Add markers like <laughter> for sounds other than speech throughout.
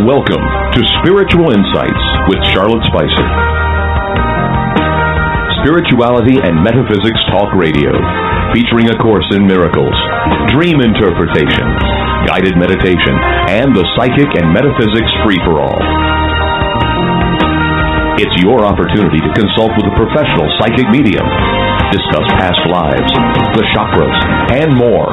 Welcome to Spiritual Insights with Charlotte Spicer. Spirituality and Metaphysics Talk Radio, featuring a course in miracles, dream interpretation, guided meditation, and the psychic and metaphysics free for all. It's your opportunity to consult with a professional psychic medium, discuss past lives, the chakras, and more.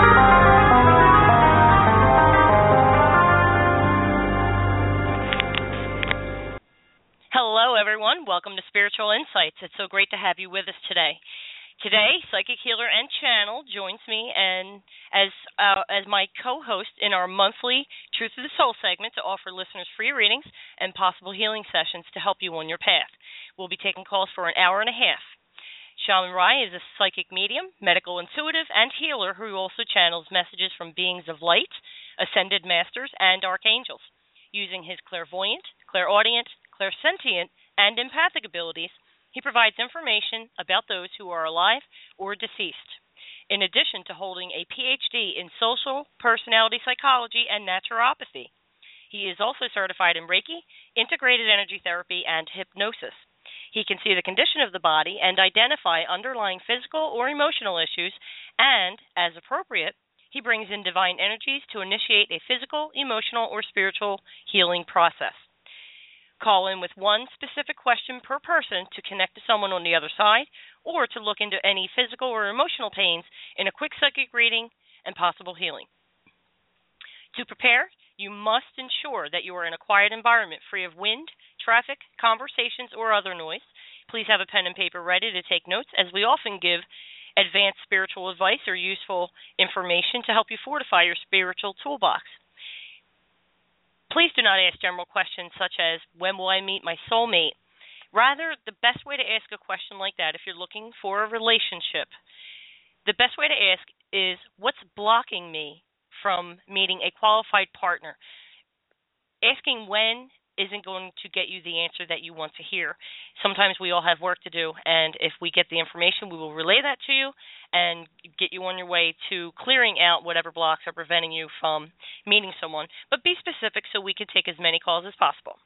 Insights. It's so great to have you with us today. Today, psychic healer and channel joins me and as uh, as my co-host in our monthly Truth of the Soul segment to offer listeners free readings and possible healing sessions to help you on your path. We'll be taking calls for an hour and a half. Shaman Rai is a psychic medium, medical intuitive, and healer who also channels messages from beings of light, ascended masters, and archangels. Using his clairvoyant, clairaudient, clairsentient, and empathic abilities, he provides information about those who are alive or deceased. In addition to holding a PhD in social personality psychology and naturopathy, he is also certified in Reiki, integrated energy therapy, and hypnosis. He can see the condition of the body and identify underlying physical or emotional issues, and, as appropriate, he brings in divine energies to initiate a physical, emotional, or spiritual healing process. Call in with one specific question per person to connect to someone on the other side or to look into any physical or emotional pains in a quick psychic reading and possible healing. To prepare, you must ensure that you are in a quiet environment free of wind, traffic, conversations, or other noise. Please have a pen and paper ready to take notes, as we often give advanced spiritual advice or useful information to help you fortify your spiritual toolbox. Please do not ask general questions such as, When will I meet my soulmate? Rather, the best way to ask a question like that, if you're looking for a relationship, the best way to ask is, What's blocking me from meeting a qualified partner? Asking when isn't going to get you the answer that you want to hear. Sometimes we all have work to do, and if we get the information, we will relay that to you and get you on your way to clearing out whatever blocks are preventing you from meeting someone. But be specific so we can take as many calls as possible.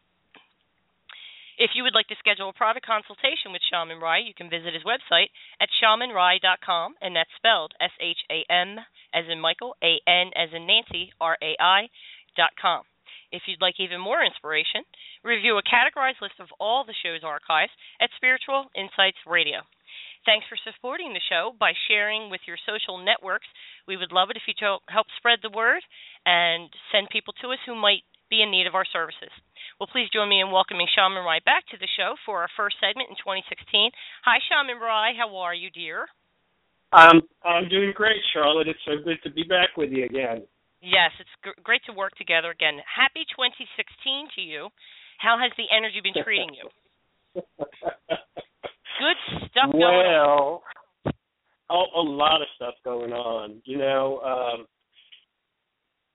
If you would like to schedule a private consultation with Shaman Rai, you can visit his website at shamanrai.com, and that's spelled S H A M as in Michael, A N as in Nancy, R A I dot com. If you'd like even more inspiration, review a categorized list of all the show's archives at Spiritual Insights Radio. Thanks for supporting the show by sharing with your social networks. We would love it if you help spread the word and send people to us who might be in need of our services. Well, please join me in welcoming Shaman Rai back to the show for our first segment in 2016. Hi, Shaman Rai. How are you, dear? Um, I'm doing great, Charlotte. It's so good to be back with you again. Yes, it's g- great to work together again. Happy 2016 to you. How has the energy been treating you? <laughs> Good stuff going well, on. Well, a lot of stuff going on. You know, um,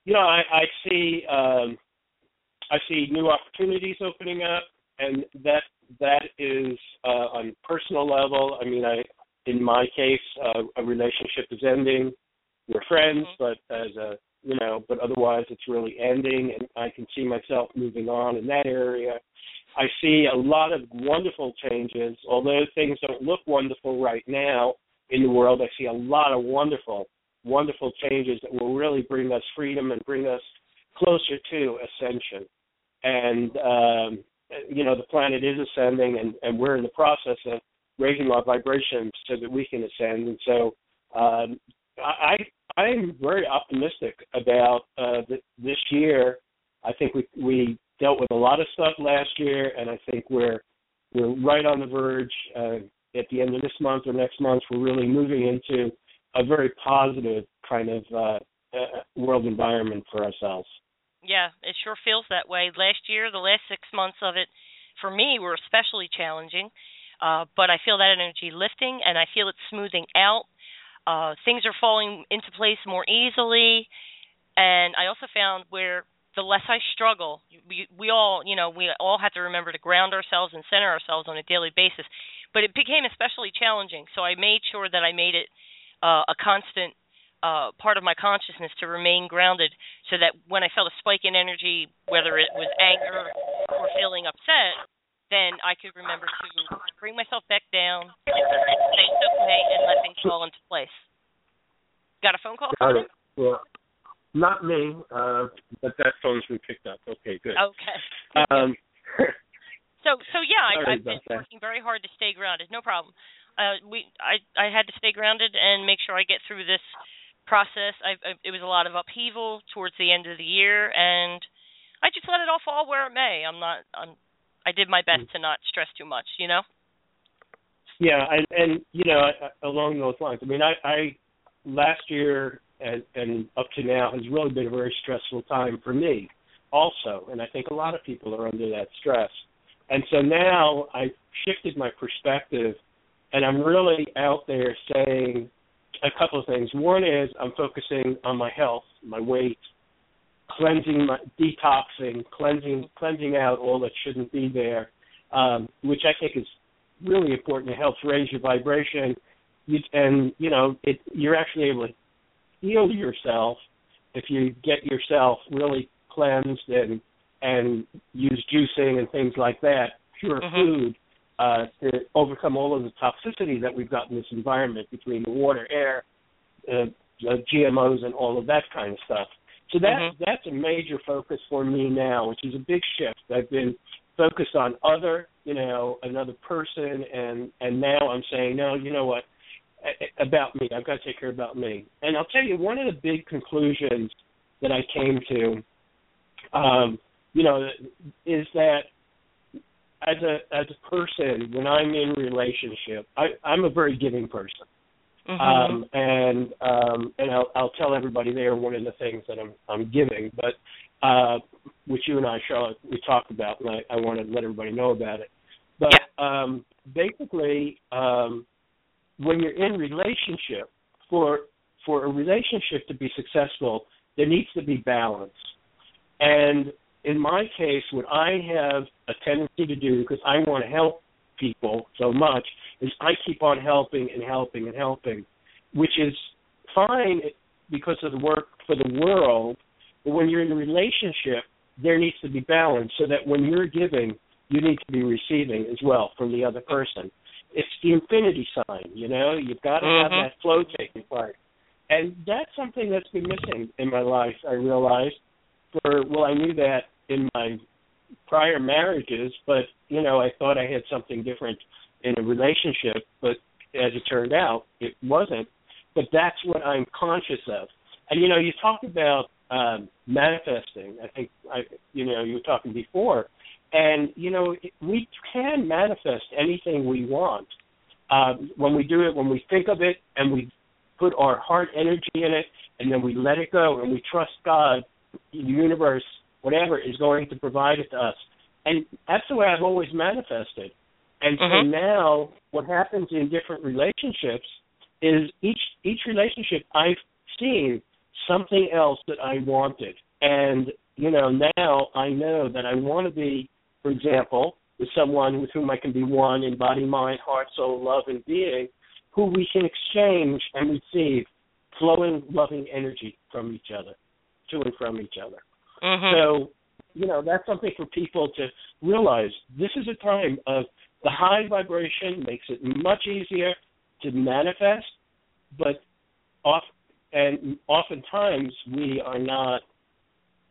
you know, I, I see, um, I see new opportunities opening up, and that that is uh, on personal level. I mean, I, in my case, uh, a relationship is ending. We're friends, mm-hmm. but as a you know, but otherwise it's really ending, and I can see myself moving on in that area. I see a lot of wonderful changes, although things don't look wonderful right now in the world. I see a lot of wonderful, wonderful changes that will really bring us freedom and bring us closer to ascension. And um, you know the planet is ascending, and and we're in the process of raising our vibrations so that we can ascend. And so um, I I'm very optimistic about uh, th- this year. I think we we dealt with a lot of stuff last year, and I think we're we're right on the verge. Uh, at the end of this month or next month, we're really moving into a very positive kind of uh, uh, world environment for ourselves. Yeah, it sure feels that way. Last year, the last six months of it, for me, were especially challenging. Uh, but I feel that energy lifting, and I feel it smoothing out. Uh, things are falling into place more easily, and I also found where the less I struggle, we we all you know we all have to remember to ground ourselves and center ourselves on a daily basis. But it became especially challenging, so I made sure that I made it uh, a constant uh, part of my consciousness to remain grounded, so that when I felt a spike in energy, whether it was anger or feeling upset, then I could remember to bring myself back down, say it's okay, and let things fall into place. Got a phone call? Got it. Well, not me, uh, but that phone's been picked up. Okay, good. Okay. Um, <laughs> so so yeah, I, I've been that. working very hard to stay grounded. No problem. Uh, we I I had to stay grounded and make sure I get through this process. I, I it was a lot of upheaval towards the end of the year, and I just let it all fall where it may. I'm not I'm I did my best mm. to not stress too much, you know. Yeah, and, and you know, along those lines. I mean, I, I last year and, and up to now has really been a very stressful time for me, also, and I think a lot of people are under that stress. And so now I've shifted my perspective, and I'm really out there saying a couple of things. One is I'm focusing on my health, my weight, cleansing, my detoxing, cleansing, cleansing out all that shouldn't be there, um, which I think is really important. It helps raise your vibration, you, and you know it. You're actually able to heal yourself if you get yourself really cleansed and and use juicing and things like that, pure Mhm. food, uh, to overcome all of the toxicity that we've got in this environment between the water, air, uh, the GMOs, and all of that kind of stuff. So that Mhm. that's a major focus for me now, which is a big shift. I've been focused on other, you know, another person, and and now I'm saying, no, you know what, about me. I've got to take care about me. And I'll tell you, one of the big conclusions that I came to, um, you know, is that as a as a person, when I'm in relationship, I, I'm a very giving person. Mhm. Um, and um, and I'll, I'll tell everybody there one of the things that I'm I'm giving, but uh, which you and I, Charlotte, we talked about, and I, I want to let everybody know about it. But um, basically, um, when you're in relationship, for for a relationship to be successful, there needs to be balance. And in my case, what I have a tendency to do, because I want to help people so much, is I keep on helping and helping and helping, which is fine because of the work for the world. But when you're in a relationship, there needs to be balance so that when you're giving, you need to be receiving as well from the other person. It's the infinity sign, you know. You've got to have Mhm. that flow taking part, and that's something that's been missing in my life. I realized for well, I knew that in my prior marriages, but you know, I thought I had something different in a relationship, but as it turned out, it wasn't. But that's what I'm conscious of. And you know, you talk about um, manifesting. I think I, you know, you were talking before, and you know, we can manifest anything we want um, when we do it. When we think of it, and we put our heart energy in it, and then we let it go, and we trust God, the universe, whatever is going to provide it to us. And that's the way I've always manifested. And so Mhm. now, what happens in different relationships is each each relationship I've seen something else that I wanted, and you know now I know that I want to be, for example, with someone with whom I can be one in body, mind, heart, soul, love, and being, who we can exchange and receive flowing, loving energy from each other, to and from each other. Mhm. So, you know, that's something for people to realize. This is a time of the high vibration makes it much easier to manifest, but off and oftentimes we are not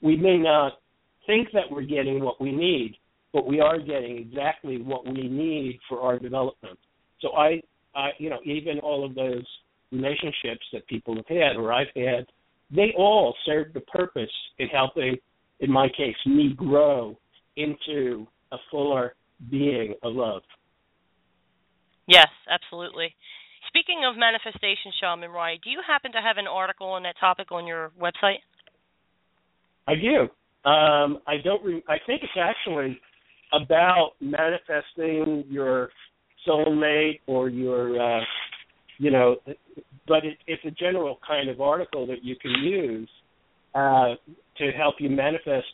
we may not think that we're getting what we need but we are getting exactly what we need for our development. So I, I, you know, even all of those relationships that people have had or I've had, they all served the purpose in helping, in my case, me grow into a fuller being of love. Yes, absolutely. Speaking of manifestation, Shaman Rai, do you happen to have an article on that topic on your website? I do. Um, I don't. Re- I think it's actually about manifesting your soulmate or your, uh, you know, but it, it's a general kind of article that you can use uh, to help you manifest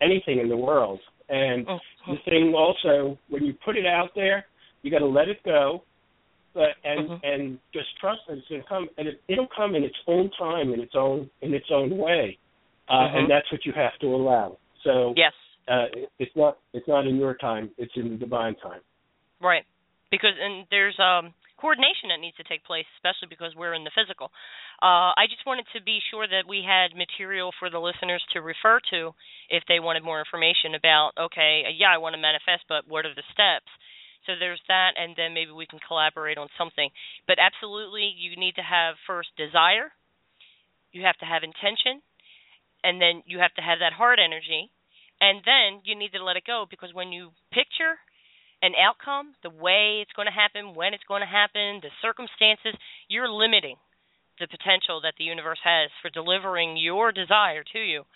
anything in the world. And oh, oh. the thing also, when you put it out there, you got to let it go, but and mm-hmm. and just trust that it's going to come, and it, it'll come in its own time, in its own in its own way, uh, mm-hmm. and that's what you have to allow. So yes, uh, it's not it's not in your time; it's in the divine time. Right, because and there's um coordination that needs to take place, especially because we're in the physical. Uh, I just wanted to be sure that we had material for the listeners to refer to if they wanted more information about. Okay, yeah, I want to manifest, but what are the steps? So there's that, and then maybe we can collaborate on something. But absolutely, you need to have first desire. You have to have intention, and then you have to have that heart energy and then you need to let it go because when you picture an outcome, the way it's going to happen, when it's going to happen, the circumstances, you're limiting the potential that the universe has for delivering your desire to you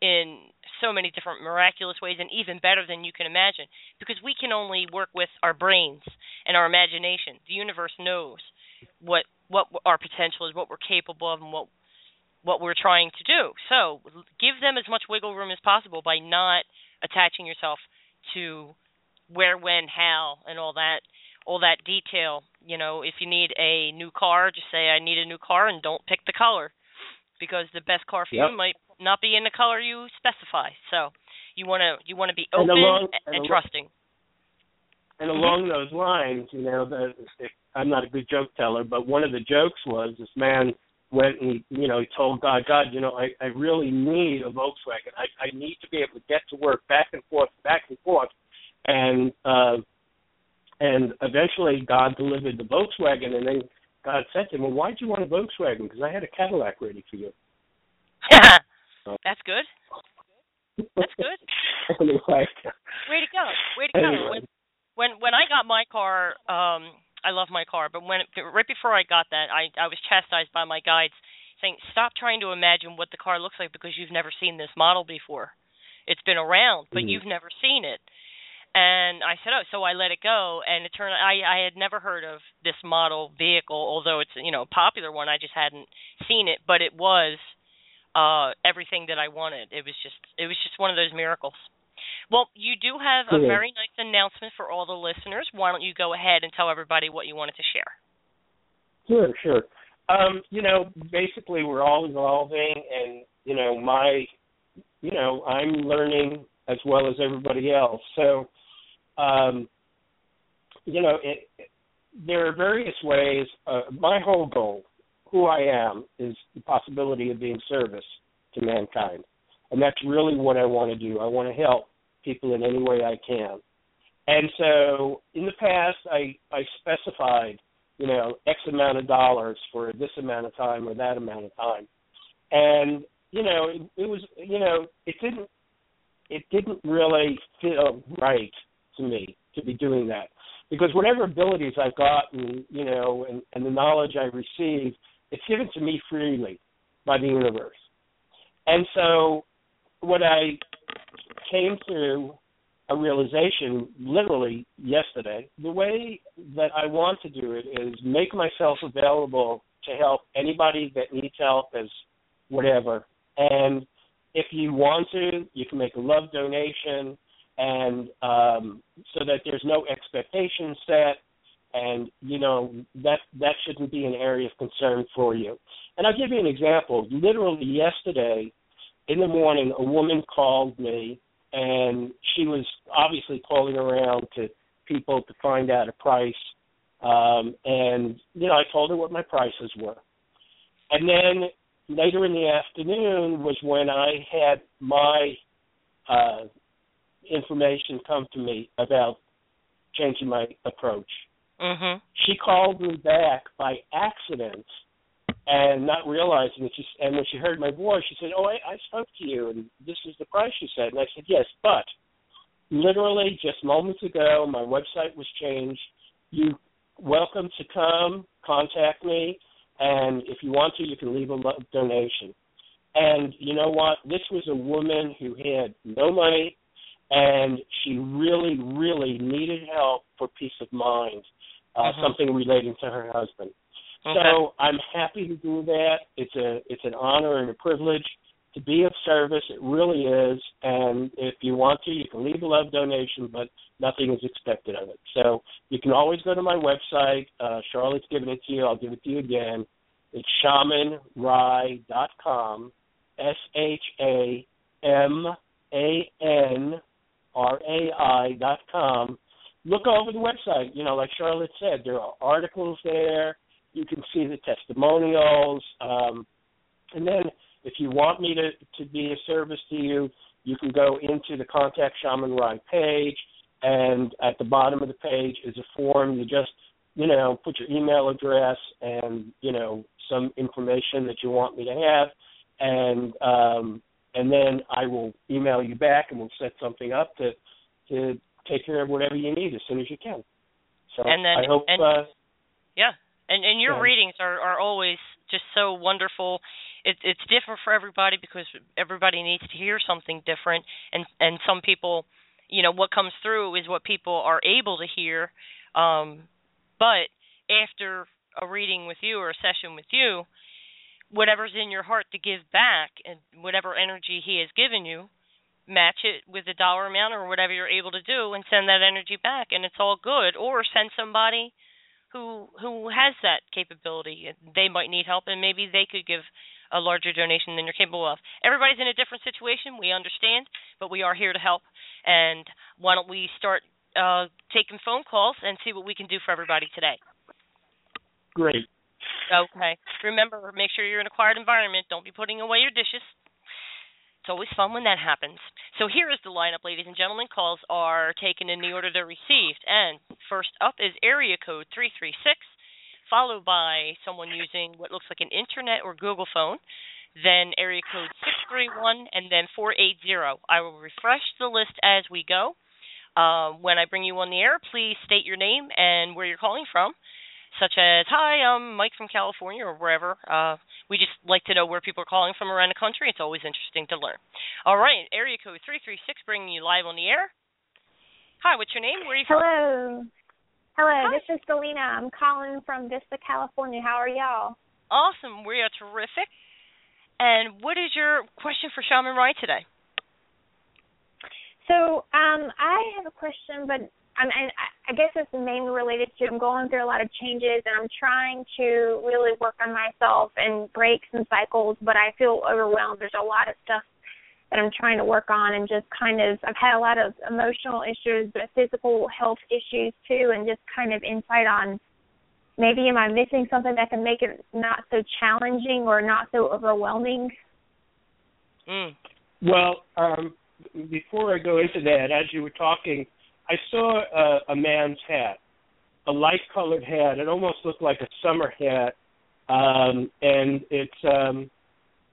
in so many different miraculous ways and even better than you can imagine because we can only work with our brains and our imagination. The universe knows what what our potential is, what we're capable of and what what we're trying to do. So give them as much wiggle room as possible by not attaching yourself to where, when, how, and all that all that detail. You know, if you need a new car, just say I need a new car and don't pick the color because the best car for yep. you might not be in the color you specify. So you want to you want to be open and, along, and, and trusting. And along those lines, you know, the, I'm not a good joke teller, but one of the jokes was this man went and you know he told God, God, you know, I, I really need a Volkswagen. I, I need to be able to get to work back and forth, back and forth, and uh, and eventually God delivered the Volkswagen, and then God said to him, Well, why'd you want a Volkswagen? Because I had a Cadillac ready for you. <laughs> That's good. That's good. <laughs> anyway. Way to go. Way to go. When when when I got my car, um I love my car, but when right before I got that, I I was chastised by my guides saying, "Stop trying to imagine what the car looks like because you've never seen this model before. It's been around, but mm-hmm. you've never seen it." And I said, "Oh, so I let it go." And it turned I I had never heard of this model vehicle, although it's you know a popular one. I just hadn't seen it, but it was uh everything that I wanted. It was just it was just one of those miracles. Well, you do have a very nice announcement for all the listeners. Why don't you go ahead and tell everybody what you wanted to share? Sure, sure. Um, you know, basically we're all evolving and, you know, my you know, I'm learning as well as everybody else. So um you know, it, there are various ways. Uh, my whole goal, who I am, is the possibility of being service to mankind, and that's really what I want to do. I want to help people in any way I can. And so in the past, I, I specified, you know, X amount of dollars for this amount of time or that amount of time. And, you know, it, it was, you know, it didn't, it didn't really feel right to me to be doing that because whatever abilities I've gotten, you know, and, and the knowledge I receive, it's given to me freely by the universe. And so what I came to a realization literally yesterday. The way that I want to do it is make myself available to help anybody that needs help as whatever. And if you want to, you can make a love donation and um so that there's no expectation set and you know that that shouldn't be an area of concern for you. And I'll give you an example. Literally yesterday in the morning a woman called me and she was obviously calling around to people to find out a price. Um, and you know, I told her what my prices were. And then later in the afternoon was when I had my uh, information come to me about changing my approach. Mhm. She called me back by accident and not realizing it. She, and when she heard my voice, she said, "Oh, I, I spoke to you, and this is the price you said." And I said, "Yes, but literally just moments ago, my website was changed. You welcome to come contact me, and if you want to, you can leave a donation." And you know what? This was a woman who had no money, and she really, really needed help for peace of mind, uh, Mhm. something relating to her husband. Okay. So I'm happy to do that. It's a it's an honor and a privilege to be of service. It really is. And if you want to, you can leave a love donation, but nothing is expected of it. So you can always go to my website. Uh, Charlotte's given it to you. I'll give it to you again. It's shamanrai.com. S H A M A N R A I dot com. Look over the website. You know, like Charlotte said, there are articles there. You can see the testimonials. Um, and then if you want me to, to be of service to you, you can go into the Contact Shaman Rai page, and at the bottom of the page is a form. You just, you know, put your email address and, you know, some information that you want me to have, and um, and then I will email you back, and we'll set something up to to take care of whatever you need as soon as you can. So And then- I hope. and- uh, Yeah, and and your Yeah. readings are are always just so wonderful. It, it's different for everybody because everybody needs to hear something different, and and some people, you know, what comes through is what people are able to hear. Um, but after a reading with you or a session with you, whatever's in your heart to give back and whatever energy he has given you, match it with a dollar amount or whatever you're able to do and send that energy back. And it's all good. Or send somebody who who has that capability. They might need help and maybe they could give a larger donation than you're capable of. Everybody's in a different situation. We understand but we are here to help. And why don't we start uh taking phone calls and see what we can do for everybody today? Great. Okay. Remember, make sure you're in a quiet environment. Don't be putting away your dishes. It's always fun when that happens. So here is the lineup, ladies and gentlemen. Calls are taken in the order they're received. And first up is area code 336, followed by someone using what looks like an internet or Google phone. Then area code 631 and then 480. I will refresh the list as we go. Uh, when I bring you on the air, please state your name and where you're calling from such as "Hi, I'm Mike from California" or wherever. Uh, we just like to know where people are calling from around the country. It's always interesting to learn. All right, area code three three six, bringing you live on the air. Hi, what's your name? Where are you from? Hello. Hello, Hi. this is Selena. I'm calling from Vista, California. How are y'all? Awesome, we are terrific. And what is your question for Shaman Rai today? So, um, I have a question, but I'm, I, I guess it's mainly related to I'm going through a lot of changes, and I'm trying to really work on myself and break some cycles, but I feel overwhelmed. There's a lot of stuff that I'm trying to work on, and just kind of I've had a lot of emotional issues, but physical health issues too, and just kind of insight on maybe am I missing something that can make it not so challenging or not so overwhelming? Mm. Well, um, before I go into that, as you were talking, I saw a, a man's hat, a light-colored hat. It almost looked like a summer hat, um, and it's um,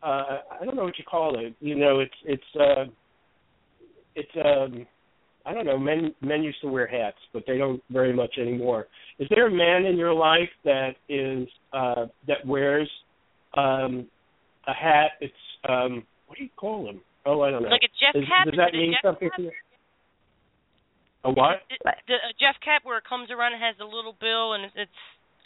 uh, I don't know what you call it. You know, it's it's uh, it's um, I don't know. Men men used to wear hats, but they don't very much anymore. Is there a man in your life that is uh, that wears um, a hat? It's um, what do you call him? Oh, I don't know. Like a Jeff Is- cap? Does that mean something cap? to you? A what? The, the a Jeff cap where it comes around and has a little bill and it's, it's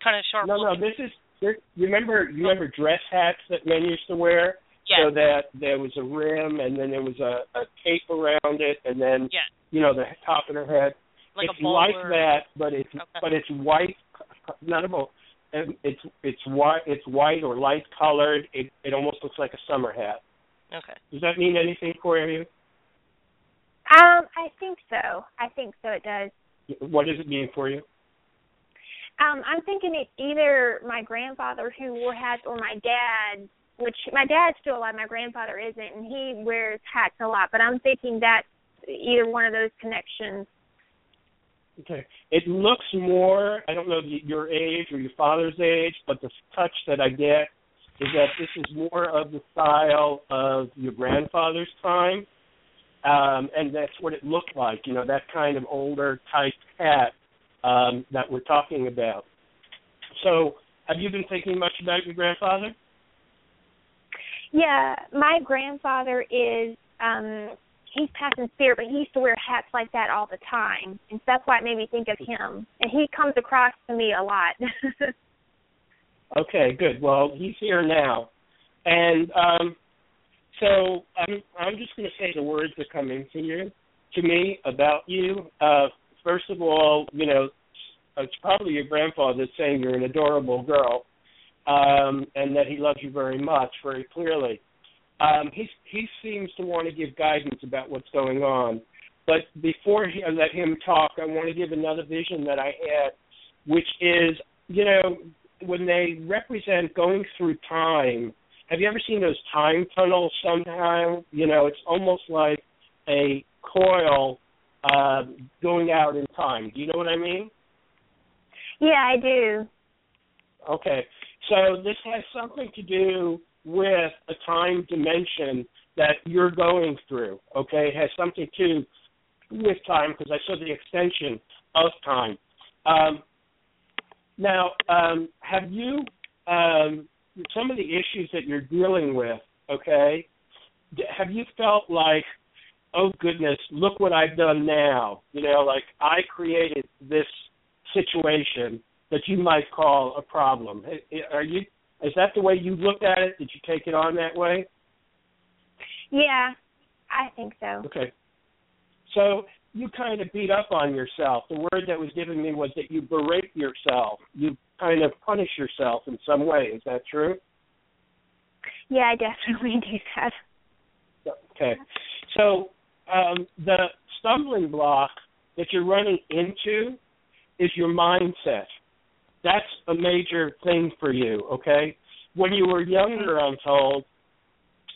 kind of sharp. No, no. This is. You remember? You remember dress hats that men used to wear? yeah. So that there was a rim, and then there was a, a tape around it, and then Yeah. you know the top of the head. like it's like that, but it's Okay. but it's white. Not a bowl. and It's it's white. It's white or light colored. It it almost looks like a summer hat. Okay. Does that mean anything for you? Um, I think so. I think so. It does. What does it mean for you? Um, I'm thinking it's either my grandfather who wore hats or my dad, which my dad's still alive. My grandfather isn't, and he wears hats a lot. But I'm thinking that either one of those connections. Okay. It looks more, I don't know your age or your father's age, but the touch that I get is that this is more of the style of your grandfather's time. Um, and that's what it looked like, you know, that kind of older type hat um, that we're talking about. So, have you been thinking much about your grandfather? Yeah, my grandfather is um he's passing spirit, but he used to wear hats like that all the time, and so that's why it made me think of him. And he comes across to me a lot. <laughs> okay, good. Well, he's here now, and um, so I'm I'm just going to say the words that come into you to me about you. Uh, first of all, you know, it's probably your grandfather saying you're an adorable girl, um, and that he loves you very much, very clearly um, he he seems to want to give guidance about what's going on. But before he, I let him talk, I want to give another vision that I had, which is, you know, when they represent going through time. Have you ever seen those time tunnels? Somehow, you know, it's almost like a coil uh, going out in time. Do you know what I mean? Yeah, I do. Okay, so this has something to do with a time dimension that you're going through. Okay, it has something to do with time because I saw the extension of time. Um, now, um, have you um, some of the issues that you're dealing with? Okay, have you felt like, oh goodness, look what I've done now? You know, like I created this situation that you might call a problem. Are you is that the way you looked at it? Did you take it on that way? Yeah, I think so. Okay. So you kind of beat up on yourself. The word that was given me was that you berate yourself. You kind of punish yourself in some way. Is that true? Yeah, I definitely <laughs> do that. Okay. So um, the stumbling block that you're running into is your mindset that's a major thing for you, okay? When you were younger, I'm told,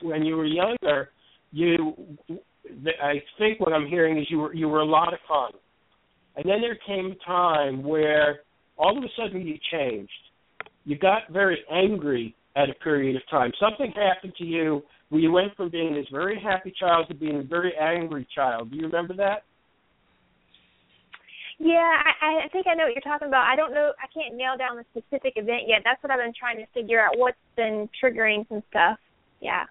when you were younger, you I think what I'm hearing is you were you were a lot of fun. And then there came a time where all of a sudden you changed. You got very angry at a period of time. Something happened to you where you went from being this very happy child to being a very angry child. Do you remember that? Yeah, I, I think I know what you're talking about. I don't know. I can't nail down the specific event yet. That's what I've been trying to figure out. What's been triggering some stuff. Yeah.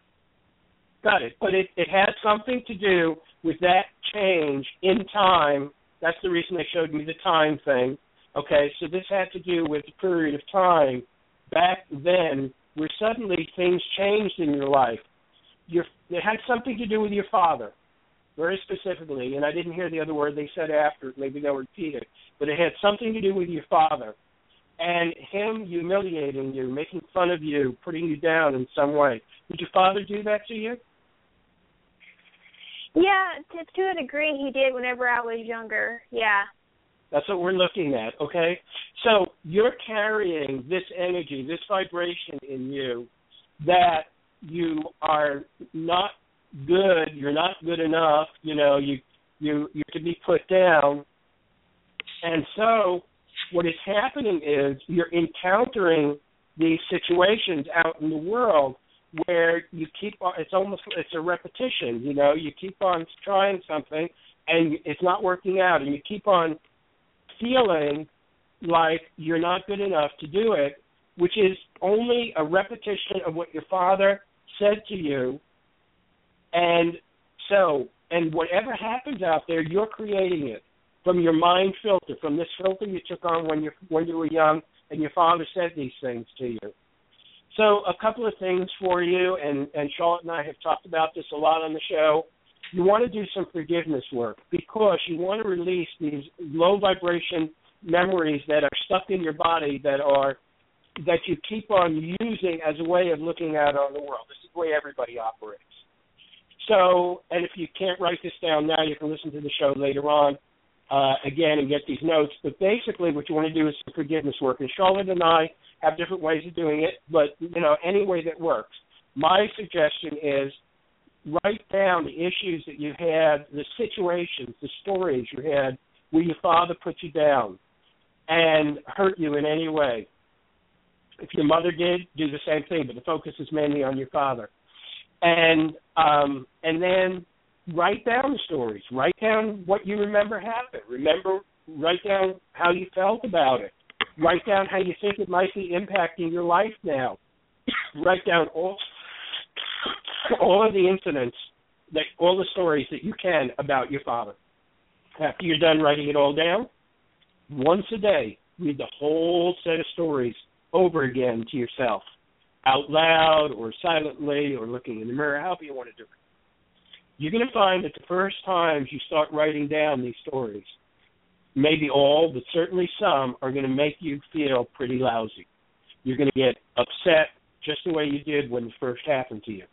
Got it. But it it has something to do with that change in time. That's the reason they showed me the time thing. Okay, so this had to do with the period of time back then where suddenly things changed in your life. Your it had something to do with your father very specifically, and I didn't hear the other word they said after. Maybe they'll repeat it, but it had something to do with your father and him humiliating you, making fun of you, putting you down in some way. Did your father do that to you? Yeah, to, to a degree, he did. Whenever I was younger, yeah. That's what we're looking at, okay? So you're carrying this energy, this vibration in you that you are not good, you're not good enough, you know, you you you to be put down. And so what is happening is you're encountering these situations out in the world where you keep on it's almost it's a repetition, you know, you keep on trying something and it's not working out and you keep on feeling like you're not good enough to do it, which is only a repetition of what your father said to you and so, and whatever happens out there, you're creating it from your mind filter, from this filter you took on when you when you were young, and your father said these things to you. So, a couple of things for you, and and Charlotte and I have talked about this a lot on the show. You want to do some forgiveness work because you want to release these low vibration memories that are stuck in your body that are that you keep on using as a way of looking out on the world. This is the way everybody operates. So, and if you can't write this down now, you can listen to the show later on uh, again and get these notes. But basically, what you want to do is some forgiveness work. And Charlotte and I have different ways of doing it, but you know, any way that works. My suggestion is write down the issues that you had, the situations, the stories you had where your father put you down and hurt you in any way. If your mother did, do the same thing, but the focus is mainly on your father. And um and then write down the stories. Write down what you remember happened. Remember write down how you felt about it. Write down how you think it might be impacting your life now. write down all <laughs> all of the incidents that all the stories that you can about your father. After you're done writing it all down, once a day, read the whole set of stories over again to yourself, out loud or silently or looking in the mirror, however you want to do it. You're going to find that the first times you start writing down these stories, maybe all, but certainly some, are going to make you feel pretty lousy. You're going to get upset just the way you did when it first happened to you.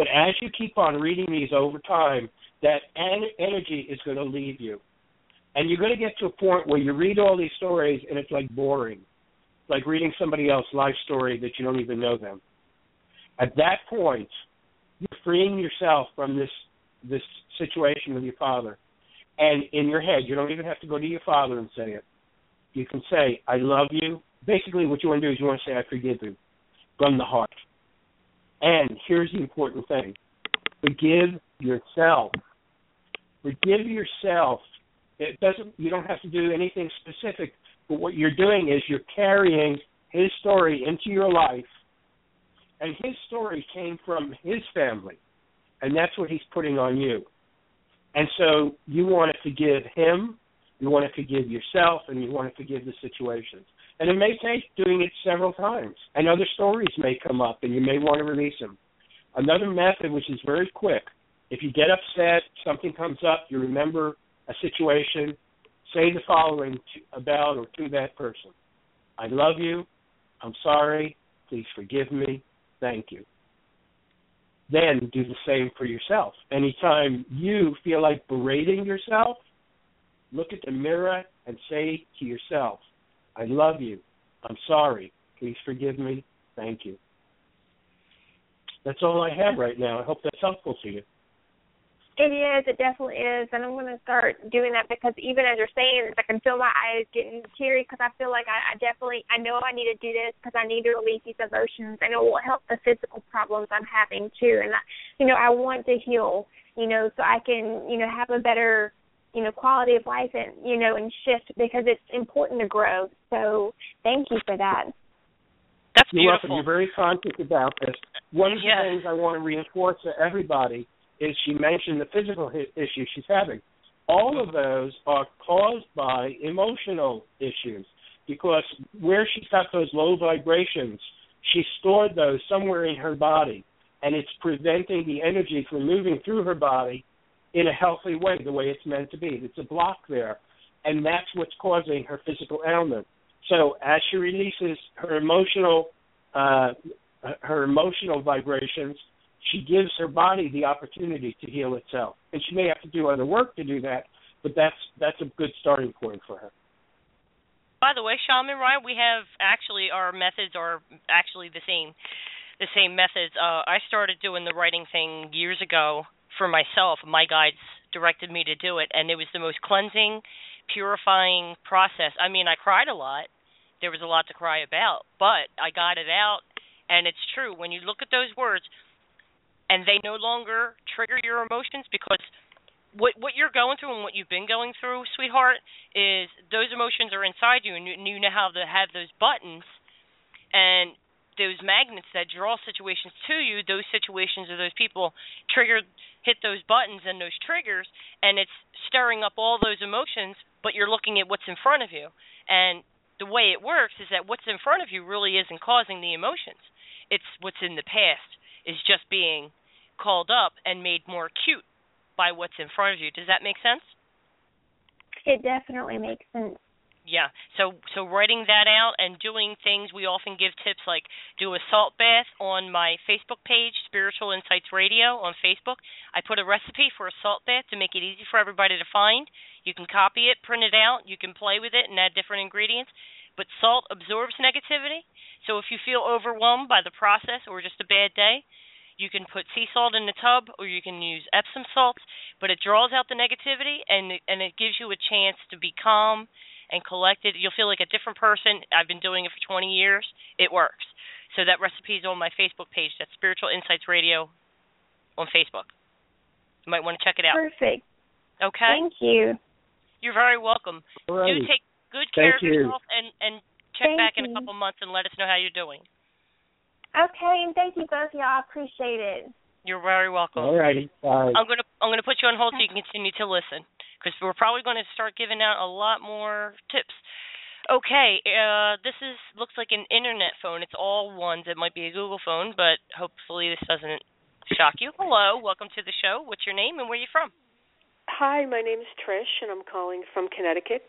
But as you keep on reading these over time, that en- energy is going to leave you. And you're going to get to a point where you read all these stories and it's like boring, like reading somebody else's life story that you don't even know them. At that point, you're freeing yourself from this this situation with your father. And in your head, you don't even have to go to your father and say it. You can say, I love you. Basically, what you want to do is you want to say, I forgive you from the heart. And here's the important thing forgive yourself. Forgive yourself. It doesn't you don't have to do anything specific, but what you're doing is you're carrying his story into your life. And his story came from his family. And that's what he's putting on you. And so you want to forgive him, you want to forgive yourself, and you want to forgive the situations. And it may take doing it several times. And other stories may come up, and you may want to release them. Another method, which is very quick, if you get upset, something comes up, you remember a situation, say the following to, about or to that person I love you. I'm sorry. Please forgive me. Thank you. Then do the same for yourself. Anytime you feel like berating yourself, look at the mirror and say to yourself, I love you. I'm sorry. Please forgive me. Thank you. That's all I have right now. I hope that's helpful to you. It is. It definitely is, and I'm going to start doing that because even as you're saying this, I can feel my eyes getting teary because I feel like I, I definitely I know I need to do this because I need to release these emotions, and it will help the physical problems I'm having too. And I, you know, I want to heal, you know, so I can you know have a better you know quality of life and you know and shift because it's important to grow. So thank you for that. That's You're beautiful. welcome. You're very conscious about this. One of the things I want to reinforce to everybody is she mentioned the physical hi- issues she's having. All of those are caused by emotional issues because where she's got those low vibrations, she stored those somewhere in her body, and it's preventing the energy from moving through her body in a healthy way, the way it's meant to be. It's a block there, and that's what's causing her physical ailment. So as she releases her emotional uh, her emotional vibrations, she gives her body the opportunity to heal itself. And she may have to do other work to do that, but that's that's a good starting point for her. By the way, Shaman Rai, we have actually our methods are actually the same, the same methods. Uh, I started doing the writing thing years ago for myself. My guides directed me to do it, and it was the most cleansing, purifying process. I mean, I cried a lot. There was a lot to cry about, but I got it out, and it's true. When you look at those words, and they no longer trigger your emotions because what what you're going through and what you've been going through, sweetheart, is those emotions are inside you, and you, and you know how to have those buttons and those magnets that draw situations to you. Those situations or those people trigger, hit those buttons and those triggers, and it's stirring up all those emotions. But you're looking at what's in front of you, and the way it works is that what's in front of you really isn't causing the emotions. It's what's in the past is just being called up and made more acute by what's in front of you. Does that make sense? It definitely makes sense. Yeah. So so writing that out and doing things we often give tips like do a salt bath on my Facebook page, Spiritual Insights Radio on Facebook. I put a recipe for a salt bath to make it easy for everybody to find. You can copy it, print it out, you can play with it and add different ingredients. But salt absorbs negativity. So if you feel overwhelmed by the process or just a bad day, You can put sea salt in the tub, or you can use Epsom salts, but it draws out the negativity and and it gives you a chance to be calm and collected. You'll feel like a different person. I've been doing it for 20 years. It works. So that recipe is on my Facebook page. That's Spiritual Insights Radio on Facebook. You might want to check it out. Perfect. Okay. Thank you. You're very welcome. Alrighty. Do take good care Thank of you. yourself and and check Thank back in a you. couple months and let us know how you're doing. Okay, and thank you both, y'all. I appreciate it. You're very welcome. All righty. I'm gonna I'm gonna put you on hold so you can continue to listen because we're probably going to start giving out a lot more tips. Okay, uh, this is looks like an internet phone. It's all ones. It might be a Google phone, but hopefully this doesn't shock you. Hello, welcome to the show. What's your name and where are you from? Hi, my name is Trish, and I'm calling from Connecticut.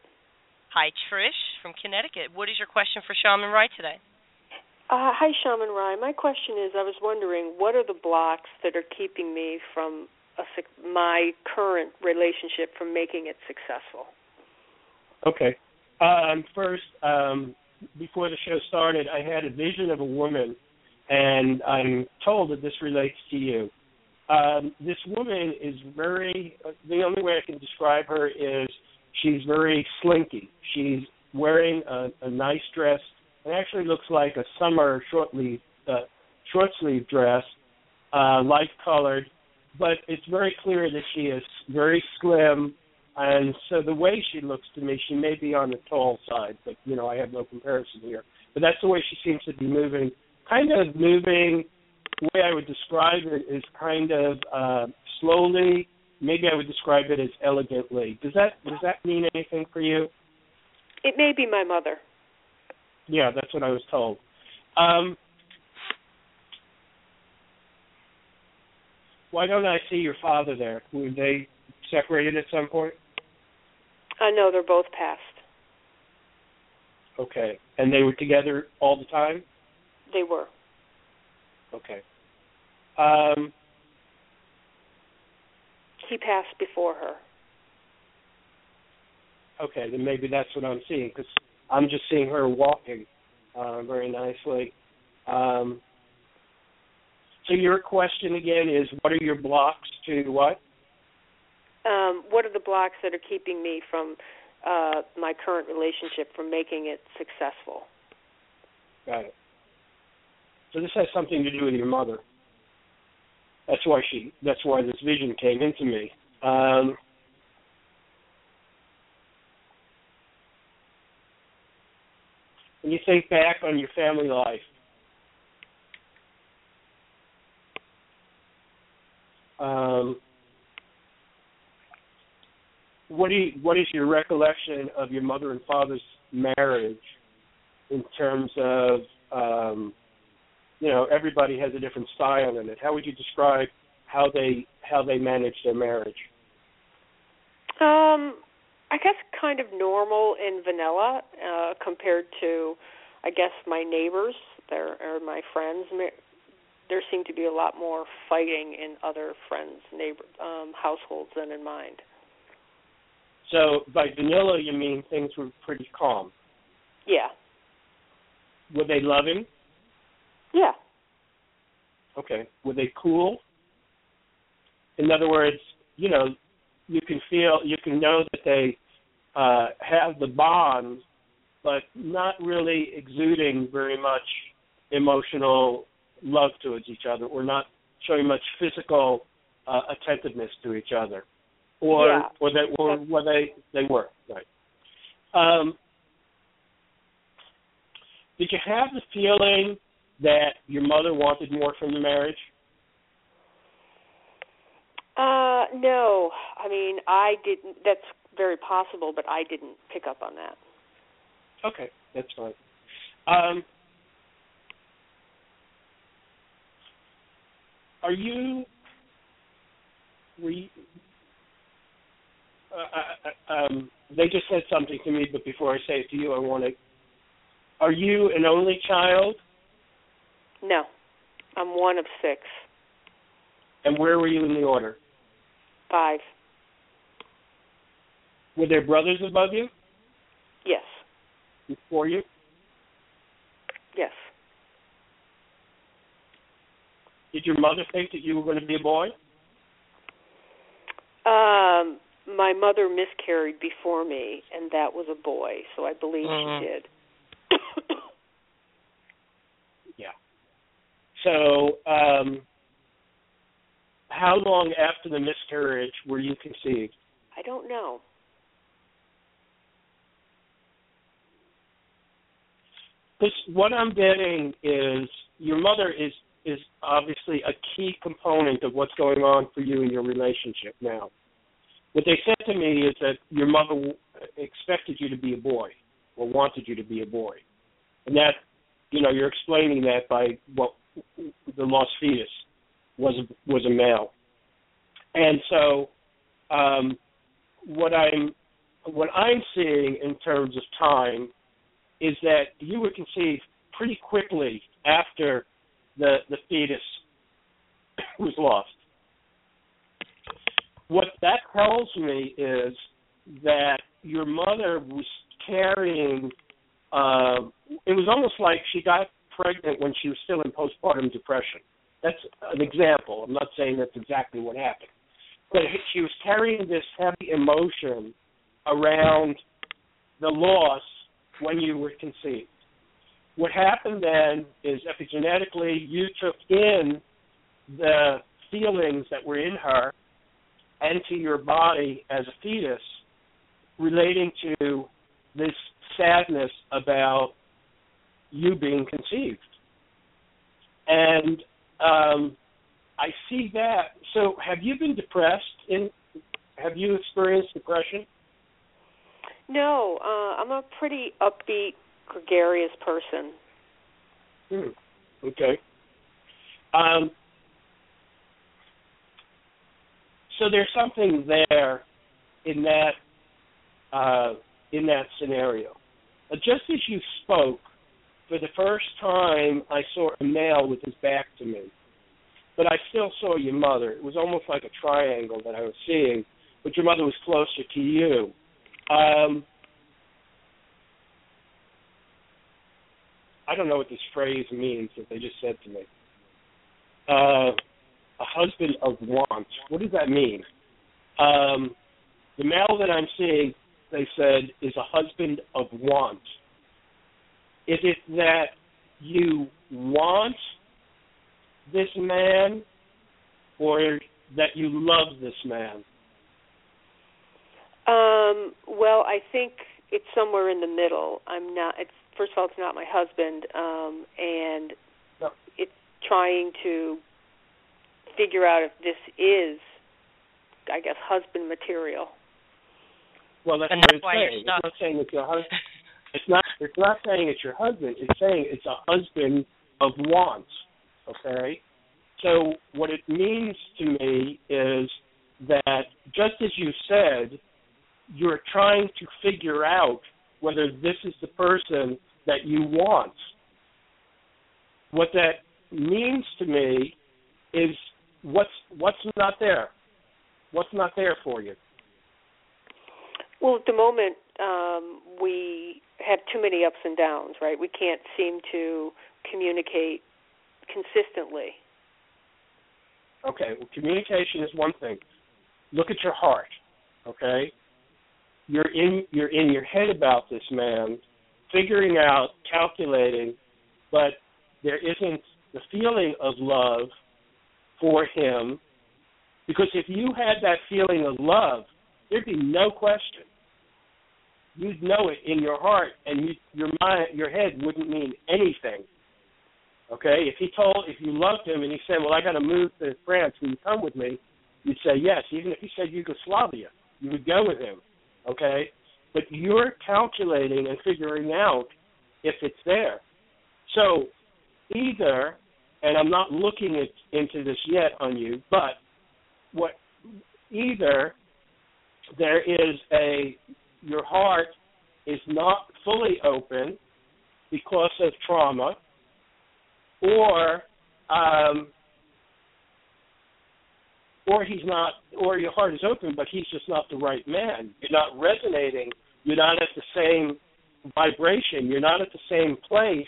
Hi, Trish from Connecticut. What is your question for Shaman Rai today? Uh, hi, Shaman Rai. My question is, I was wondering, what are the blocks that are keeping me from a, my current relationship from making it successful? Okay. Um, first, um, before the show started, I had a vision of a woman, and I'm told that this relates to you. Um, this woman is very. The only way I can describe her is she's very slinky. She's wearing a, a nice dress. It actually looks like a summer short sleeve uh, short sleeve dress, uh, light colored, but it's very clear that she is very slim, and so the way she looks to me, she may be on the tall side, but you know I have no comparison here. But that's the way she seems to be moving. Kind of moving. The way I would describe it is kind of uh, slowly. Maybe I would describe it as elegantly. Does that does that mean anything for you? It may be my mother. Yeah, that's what I was told. Um, why don't I see your father there? Were they separated at some point? I know they're both passed. Okay. And they were together all the time? They were. Okay. Um, He passed before her. okay, then maybe that's what I'm seeing because I'm just seeing her walking uh, very nicely. Um, so your question again is, what are your blocks to what? Um, what are the blocks that are keeping me from uh, my current relationship from making it successful? Got it. So this has something to do with your mother. That's why she. That's why this vision came into me. Um, when you think back on your family life, um, what do you, what is your recollection of your mother and father's marriage in terms of um, you know everybody has a different style in it. How would you describe how they how they manage their marriage? Um, I guess kind of normal and vanilla uh, compared to, I guess, my neighbors there or my friends. There seemed to be a lot more fighting in other friends' neighbor um, households than in mine. So by vanilla, you mean things were pretty calm. Yeah, Were they loving? yeah, Okay. Were they cool? In other words, you know, you can feel, you can know that they uh, have the bond, but not really exuding very much emotional love towards each other, or not showing much physical uh, attentiveness to each other, or Yeah. or that or were they they were right. Um, did you have the feeling that your mother wanted more from the marriage? Uh, no, I mean I didn't. That's very possible, but I didn't pick up on that. Okay, that's fine. Um, are you? Were you? Uh, uh, um, they just said something to me, but before I say it to you, I want to. Are you an only child? No, I'm one of six, And where were you in the order? five. Were there brothers above you, Yes, before you? yes. Did your mother think that you were going to be a boy? Um, my mother miscarried before me, and that was a boy, so I believe she did. yeah. So, um, how long after the miscarriage were you conceived? I don't know. Because what I'm getting is your mother is is obviously a key component of what's going on for you in your relationship now. What they said to me is that your mother expected you to be a boy or wanted you to be a boy, and that you know you're explaining that by what the lost fetus was was a male, and so um, what I'm what I'm seeing in terms of time is that you were conceived pretty quickly after the the fetus <coughs> was lost. What that tells me is that your mother was carrying. Uh, it was almost like she got pregnant when she was still in postpartum depression. That's an example. I'm not saying that's exactly what happened, but she was carrying this heavy emotion around the loss when you were conceived. What happened then is epigenetically you took in the feelings that were in her into your body as a fetus relating to this sadness about you being conceived. And um, I see that. So, have you been depressed? In have you experienced depression? No, uh, I'm a pretty upbeat, gregarious person. Hmm. Okay. Um, so there's something there in that uh, in that scenario. Uh, just as you spoke, for the first time, I saw a male with his back to me, but I still saw your mother. It was almost like a triangle that I was seeing, but your mother was closer to you. Um, I don't know what this phrase means that they just said to me. Uh, a husband of want. What does that mean? Um, the male that I'm seeing, they said, is a husband of want. Is it that you want this man or that you love this man? Um, well, I think it's somewhere in the middle. I'm not. It's first of all, it's not my husband, um, and No. it's trying to figure out if this is, I guess, husband material. Well, that's And what that's it's why saying. It's not saying it's your husband. It's not. It's not saying it's your husband. It's saying it's a husband of wants. Okay. So what it means to me is that just as you said, you're trying to figure out whether this is the person that you want. What that means to me is what's what's not there. What's not there for you. Well, at the moment, um, we have too many ups and downs, right? We can't seem to communicate consistently. Okay, well, communication is one thing. Look at your heart. Okay, you're in you're in your head about this man, figuring out, calculating, but there isn't the feeling of love for him. Because if you had that feeling of love, there'd be no question. You'd know it in your heart, and you, your mind, your head wouldn't mean anything. Okay, if he told, if you loved him, and he said, "Well, I got to move to France. Will you come with me?" You'd say yes. Even if he said Yugoslavia, you would go with him. Okay, but you're calculating and figuring out if it's there. So either, and I'm not looking at, into this yet on you, but what either there is a your heart is not fully open because of trauma, or um, or he's not, or your heart is open, but he's just not the right man. You're not resonating. You're not at the same vibration. You're not at the same place,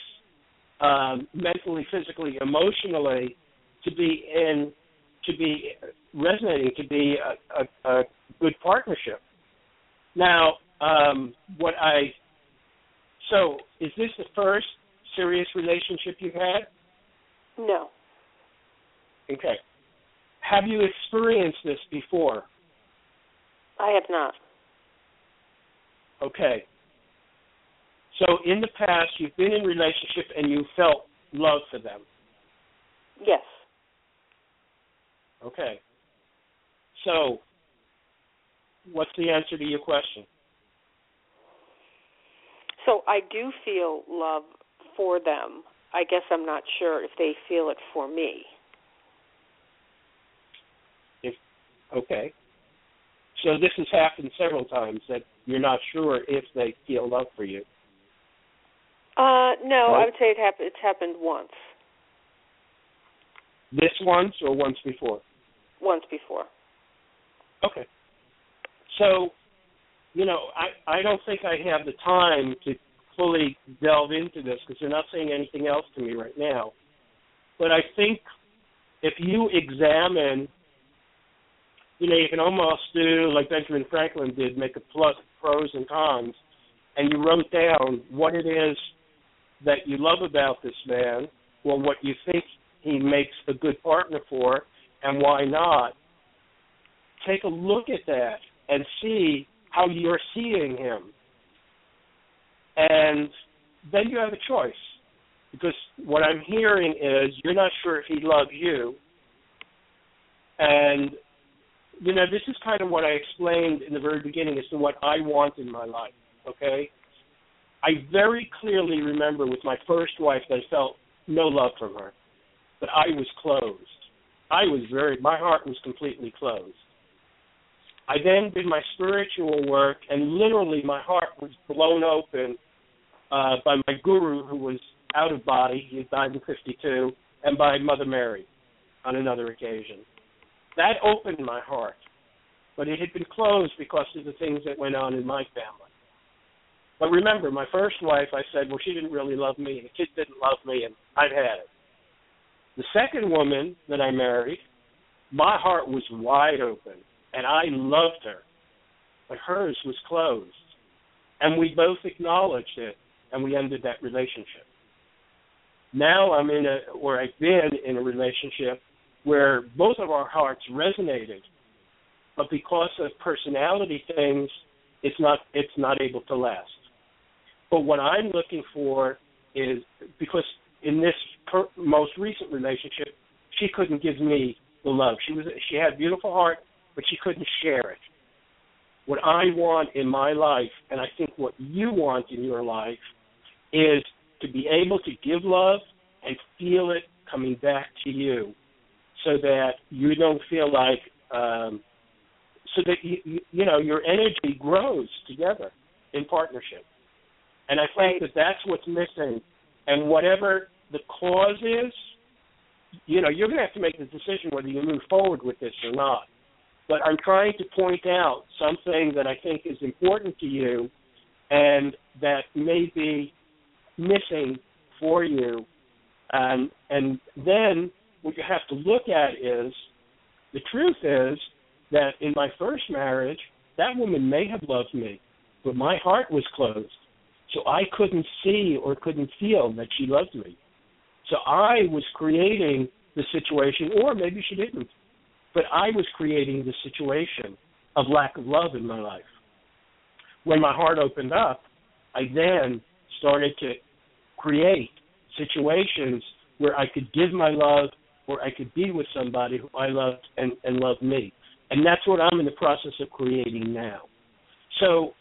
um, mentally, physically, emotionally, to be in to be resonating to be a, a, a good partnership. Now, um, what I so is this the first serious relationship you've had? No. Okay. Have you experienced this before? I have not. Okay. So in the past, you've been in relationship and you felt love for them. Yes. Okay. So, what's the answer to your question? So I do feel love for them. I guess I'm not sure if they feel it for me. If okay. So this has happened several times that you're not sure if they feel love for you. Uh, no, Right. I would say it happened. It's happened once. This once or once before? Once before. Okay. So, you know, I I don't think I have the time to fully delve into this because you're not saying anything else to me right now. But I think if you examine, you know, you can almost do like Benjamin Franklin did, make a plus pros and cons, and you wrote down what it is that you love about this man, or what you think he makes a good partner for, and why not. Take a look at that and see how you're seeing him. And then you have a choice. Because what I'm hearing is you're not sure if he loves you. And, you know, this is kind of what I explained in the very beginning as to what I want in my life, okay? I very clearly remember with my first wife that I felt no love from her, but I was closed. I was very, my heart was completely closed. I then did my spiritual work, and literally my heart was blown open uh, by my guru, who was out of body. He died in 52, and by Mother Mary on another occasion. That opened my heart, but it had been closed because of the things that went on in my family. But remember, my first wife, I said, well, she didn't really love me, and the kids didn't love me, and I've had it. The second woman that I married, my heart was wide open, and I loved her, but hers was closed. And we both acknowledged it, and we ended that relationship. Now I'm in a, or I've been in a relationship where both of our hearts resonated, but because of personality things, it's not it's not able to last. But what I'm looking for is because in this per, most recent relationship, she couldn't give me the love. She was she had a beautiful heart, but she couldn't share it. What I want in my life, and I think what you want in your life, is to be able to give love and feel it coming back to you, so that you don't feel like, um, so that you, you you know your energy grows together in partnership. And I think that that's what's missing. And whatever the cause is, you know, you're going to have to make the decision whether you move forward with this or not. But I'm trying to point out something that I think is important to you and that may be missing for you. Um, and then what you have to look at is the truth is that in my first marriage, that woman may have loved me, but my heart was closed. So I couldn't see or couldn't feel that she loved me. So I was creating the situation, or maybe she didn't, but I was creating the situation of lack of love in my life. When my heart opened up, I then started to create situations where I could give my love or I could be with somebody who I loved and, and loved me. And that's what I'm in the process of creating now. So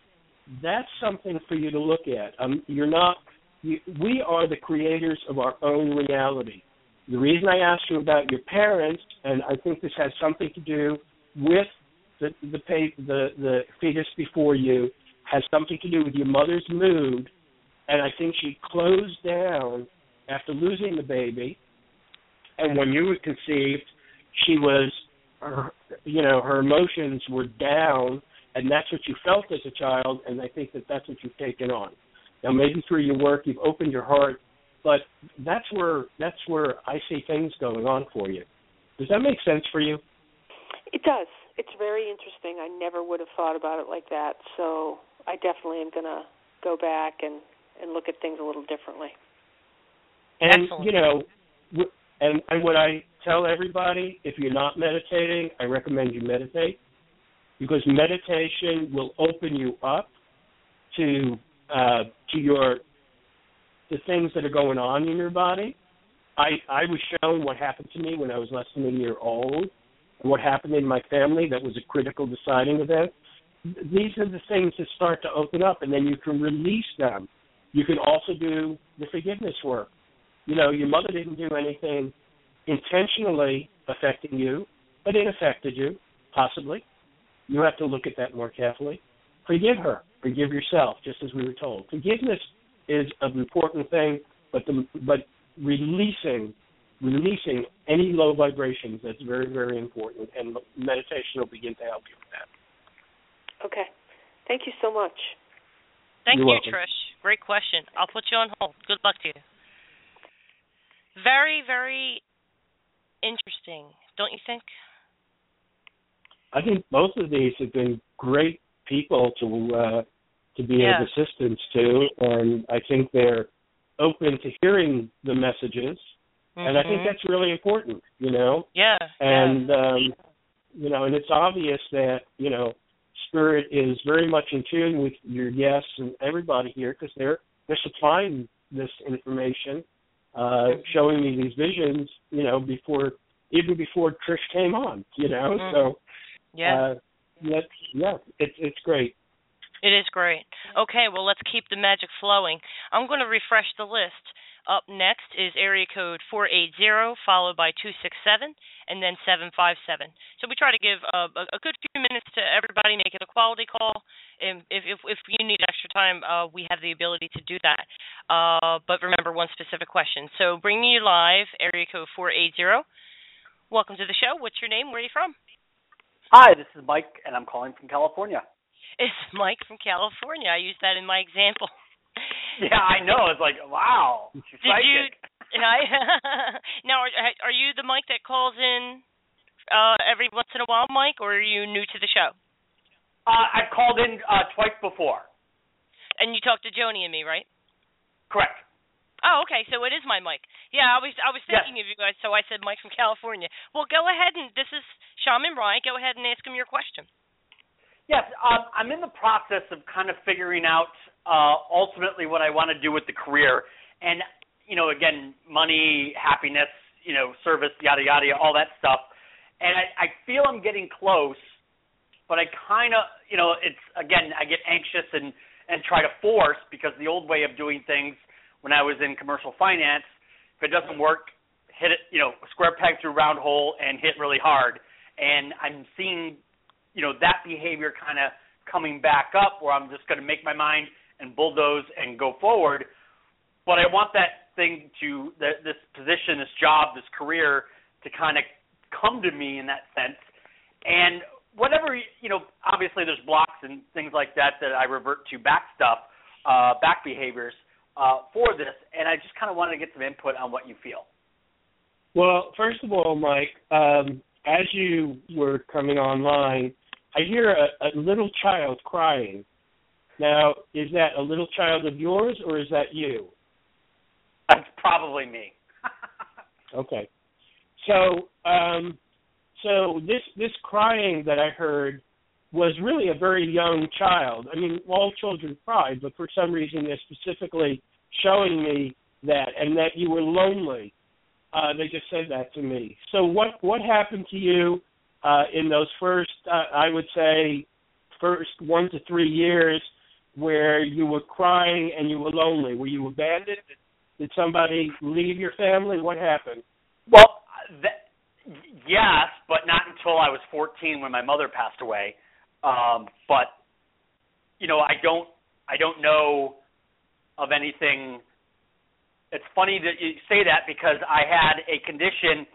that's something for you to look at. Um, you're not. You, we are the creators of our own reality. The reason I asked you about your parents, and I think this has something to do with the the the, the fetus before you, has something to do with your mother's mood, and I think she closed down after losing the baby, and when you were conceived, she was, her, you know, her emotions were down and that's what you felt as a child, and I think that that's what you've taken on. Now, maybe through your work, you've opened your heart, but that's where that's where I see things going on for you. Does that make sense for you? It does. It's very interesting. I never would have thought about it like that. So I definitely am going to go back and and look at things a little differently. And Excellent. you know, w- and and what I tell everybody, if you're not meditating, I recommend you meditate because meditation will open you up to uh, to your the things that are going on in your body. I I was shown what happened to me when I was less than a year old, what happened in my family that was a critical deciding event. These are the things that start to open up, and then you can release them. You can also do the forgiveness work. You know, your mother didn't do anything intentionally affecting you, but it affected you, possibly. You have to look at that more carefully. Forgive her. Forgive yourself, just as we were told. Forgiveness is an important thing, but the but releasing releasing any low vibrations that's very very important, and meditation will begin to help you with that. Okay. Thank you so much. Thank You're you, welcome. Trish. Great question. I'll put you on hold. Good luck to you. Very, very interesting, don't you think? I think both of these have been great people to uh, to be Yeah. of assistance to, and I think they're open to hearing the messages, and I think Mhm. that's really important. You know, yeah, and um, you know, and it's obvious that you know, spirit is very much in tune with your guests and everybody here because they're they're supplying this information, uh, showing me these visions. You know, before even before Trish came on. You know, Mhm. so. yeah. Uh, yeah, yeah, it's it's great. It is great. Okay, well, let's keep the magic flowing. I'm going to refresh the list. Up next is area code 480, followed by 267, and then 757. So we try to give uh, a, a good few minutes to everybody, make it a quality call. And if if, if you need extra time, uh, we have the ability to do that. Uh, but remember one specific question. So bring you live, area code 480. Welcome to the show. What's your name? Where are you from? Hi, this is Mike, and I'm calling from California. It's Mike from California. I used that in my example. <laughs> Yeah, I know. It's like, wow, she's Did psychic. you? <laughs> I, <laughs> now, are, are you the Mike that calls in uh, every once in a while, Mike, or are you new to the show? Uh, I've called in uh, twice before. And you talked to Joni and me, right? Correct. Oh, okay. So it is my Mike. Yeah, I was I was Yes. thinking of you guys, so I said Mike from California. Well, go ahead and this is Shaman Rai. Go ahead and ask him your question. Yes, um, I'm in the process of kind of figuring out uh, ultimately what I want to do with the career, and you know, again, money, happiness, you know, service, yada yada, all that stuff. And I, I feel I'm getting close, but I kind of, you know, it's again, I get anxious and and try to force because the old way of doing things when I was in commercial finance, if it doesn't work, hit it, you know, square peg through round hole and hit really hard. And I'm seeing you know that behavior kind of coming back up where I'm just going to make my mind and bulldoze and go forward. But I want that thing to that this position, this job, this career to kind of come to me in that sense. And whatever you know, obviously there's blocks and things like that that I revert to back stuff, uh, back behaviors uh, for this. And I just kind of wanted to get some input on what you feel. Well, first of all, Mike, um, as you were coming online, I hear a, a little child crying. Now, is that a little child of yours or is that you? That's probably me. <laughs> Okay. So, um, so this this crying that I heard was really a very young child. I mean, all children cry, but for some reason they're specifically showing me that, and that you were lonely. Uh, they just said that to me. So, what what happened to you uh, in those first, uh, I would say, first one to three years, where you were crying and you were lonely? Were you abandoned? Did somebody leave your family? What happened? Well, that, yes, but not until I was 14 when my mother passed away. Um, but you know, I don't, I don't know of anything. It's funny that you say that because I had a condition.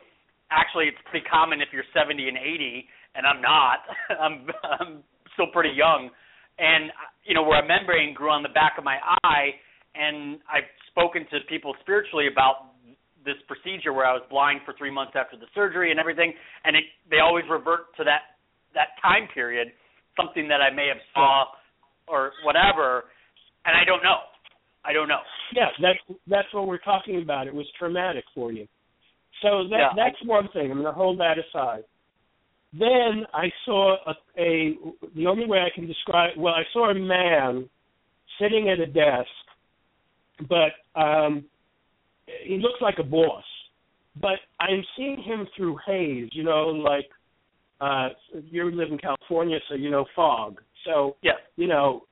Actually, it's pretty common if you're 70 and 80, and I'm not. <laughs> I'm, I'm still pretty young, and you know, where a membrane grew on the back of my eye, and I've spoken to people spiritually about this procedure where I was blind for three months after the surgery and everything, and it they always revert to that that time period, something that I may have saw or whatever, and I don't know. I don't know. Yeah, that's that's what we're talking about. It was traumatic for you. So that Yeah, that's one thing. I'm going to hold that aside. Then I saw a, a the only way I can describe well, I saw a man sitting at a desk, but um he looks like a boss. But I'm seeing him through haze, you know, like uh you live in California, so you know fog. So Yeah. you know,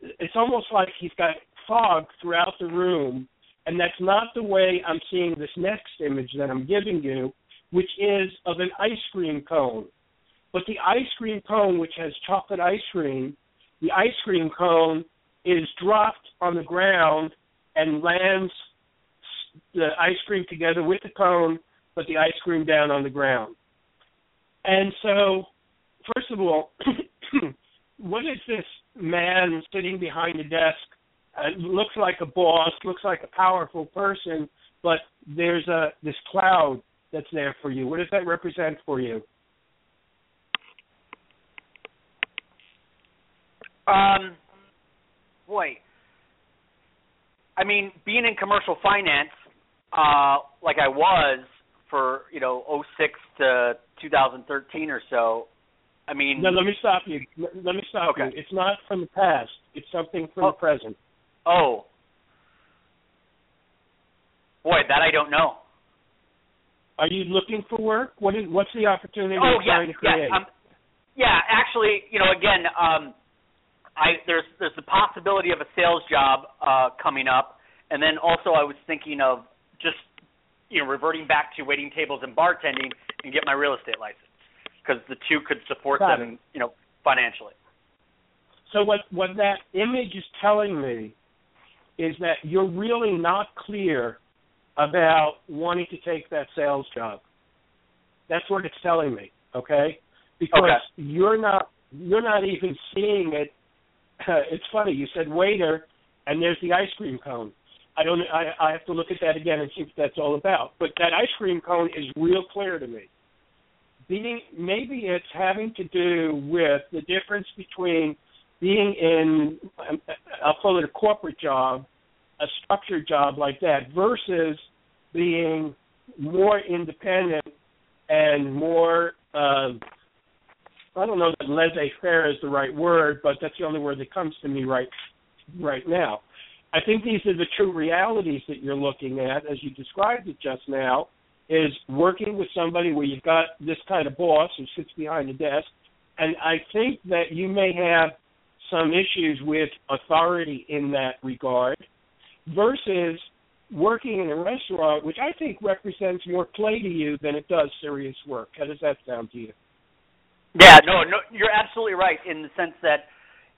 it's almost like he's got fog throughout the room, and that's not the way I'm seeing this next image that I'm giving you, which is of an ice cream cone. But the ice cream cone, which has chocolate ice cream, the ice cream cone is dropped on the ground and lands the ice cream together with the cone, but the ice cream down on the ground. And so, first of all, <clears throat> what is this man sitting behind the desk? Uh, looks like a boss, looks like a powerful person, but there's a this cloud that's there for you. What does that represent for you? Um, boy, I mean, being in commercial finance, uh, like I was for you know '06 to 2013 or so. I mean, No, let me stop you. Let me stop Okay. you. It's not from the past. It's something from Oh. the present. oh, boy, that I don't know. Are you looking for work? What is what's the opportunity Oh you're yeah, trying to create? yeah. Um, yeah, actually, you know, again, um, I there's there's the possibility of a sales job uh, coming up, and then also I was thinking of just you know reverting back to waiting tables and bartending and get my real estate license because the two could support Got them, you know, financially. So what what that image is telling me is that you're really not clear about wanting to take that sales job. That's what it's telling me, okay? Because Okay. you're not you're not even seeing it. <laughs> it's funny. You said waiter, and there's the ice cream cone. I don't. I, I have to look at that again and see what that's all about. But that ice cream cone is real clear to me. Being maybe it's having to do with the difference between being in, um, I'll call it a corporate job, a structured job like that, versus being more independent and more, um, I don't know that laissez-faire is the right word, but that's the only word that comes to me right right now. I think these are the true realities that you're looking at, as you described it just now, is working with somebody where you've got this kind of boss who sits behind the desk, and I think that you may have some issues with authority in that regard versus working in a restaurant, which I think represents more play to you than it does serious work. How does that sound to you? Yeah, no, no, you're absolutely right in the sense that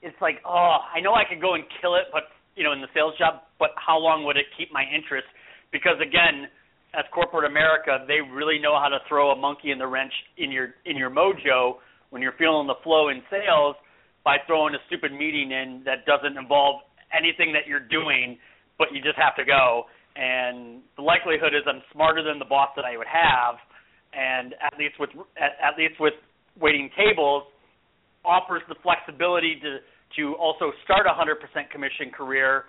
it's like, oh, I know I could go and kill it, but you know, in the sales job, but how long would it keep my interest? Because again, as corporate America, they really know how to throw a monkey in the wrench in your in your mojo when you're feeling the flow in sales by throwing a stupid meeting in that doesn't involve anything that you're doing, but you just have to go. And the likelihood is I'm smarter than the boss that I would have, and at least with at, at least with waiting tables offers the flexibility to to also start a 100% commission career,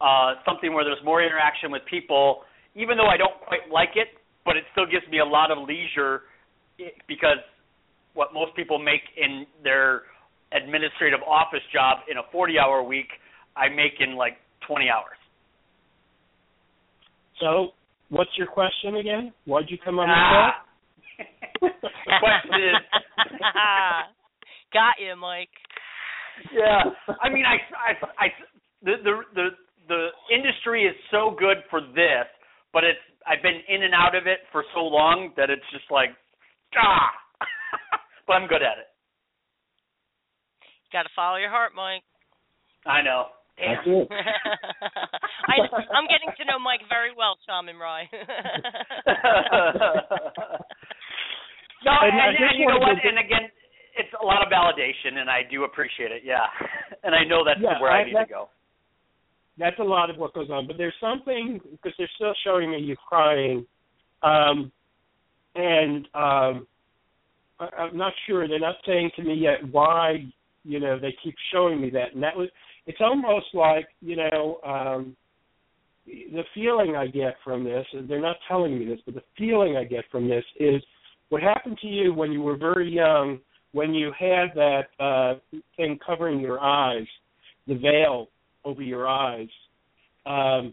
uh, something where there's more interaction with people, even though I don't quite like it, but it still gives me a lot of leisure because what most people make in their administrative office job in a 40-hour week, I make in like 20 hours. So, what's your question again? Why'd you come on the Ah. <laughs> the question is, <laughs> Got you, Mike. yeah. I mean, I, I, I, the, the, the, the industry is so good for this, but it's, I've been in and out of it for so long that it's just like, ah. <laughs> but I'm good at it. Got to follow your heart, Mike. I know. That's Damn. it. <laughs> I, I'm getting to know Mike very well, Shaman Rai. <laughs> no, And and, I and, you know what? And again, it's a lot of validation, and I do appreciate it. Yeah, <laughs> and I know that's Yeah, where I, I- need to go. that's a lot of what goes on. But there's something because they're still showing me you crying, um, and um, I, I'm not sure. They're not saying to me yet why. You know, they keep showing me that, and that was. It's almost like you know. um the feeling I get from this, they're not telling me this, but the feeling I get from this is what happened to you when you were very young, when you had that uh, thing covering your eyes, the veil over your eyes, um,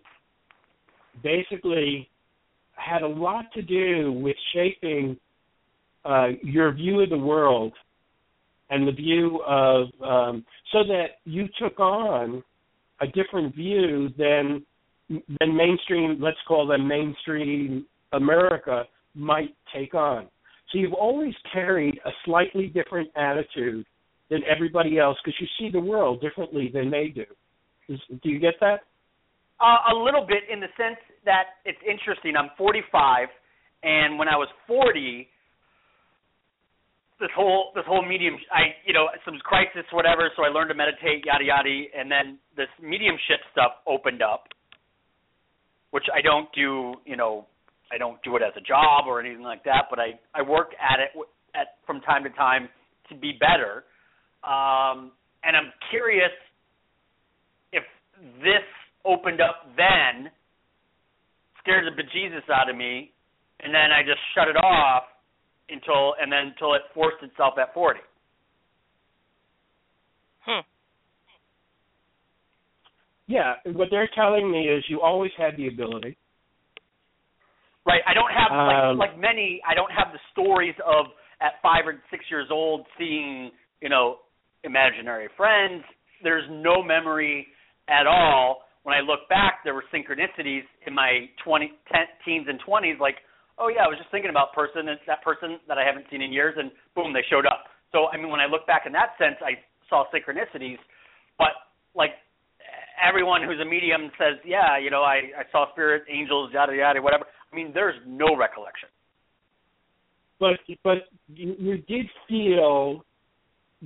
basically had a lot to do with shaping uh, your view of the world and the view of um, so that you took on a different view than than mainstream let's call them mainstream America might take on. So you've always carried a slightly different attitude than everybody else because you see the world differently than they do. Is, do you get that? Uh, a little bit in the sense that it's interesting. I'm 45, and when I was 40, this whole this whole medium, I you know some crisis whatever. So I learned to meditate, yada yada, and then this mediumship stuff opened up, which I don't do. You know, I don't do it as a job or anything like that, but I I work at it at from time to time to be better. Um, and I'm curious if this opened up then, scared the bejesus out of me, and then I just shut it off until and then until it forced itself at 40. Hmm. Yeah, what they're telling me is you always had the ability. Right. I don't have Um, like like many. I don't have the stories of at five or six years old seeing you know imaginary friends. There's no memory at all. When I look back, there were synchronicities in my 20, ten, teens and 20s. Like, oh yeah, I was just thinking about person and that person that I haven't seen in years, and boom, they showed up. So I mean, when I look back in that sense, I saw synchronicities. But like everyone who's a medium says, yeah, you know, I I saw spirit, angels, yada yada, whatever. I mean, there's no recollection. But but you, you did feel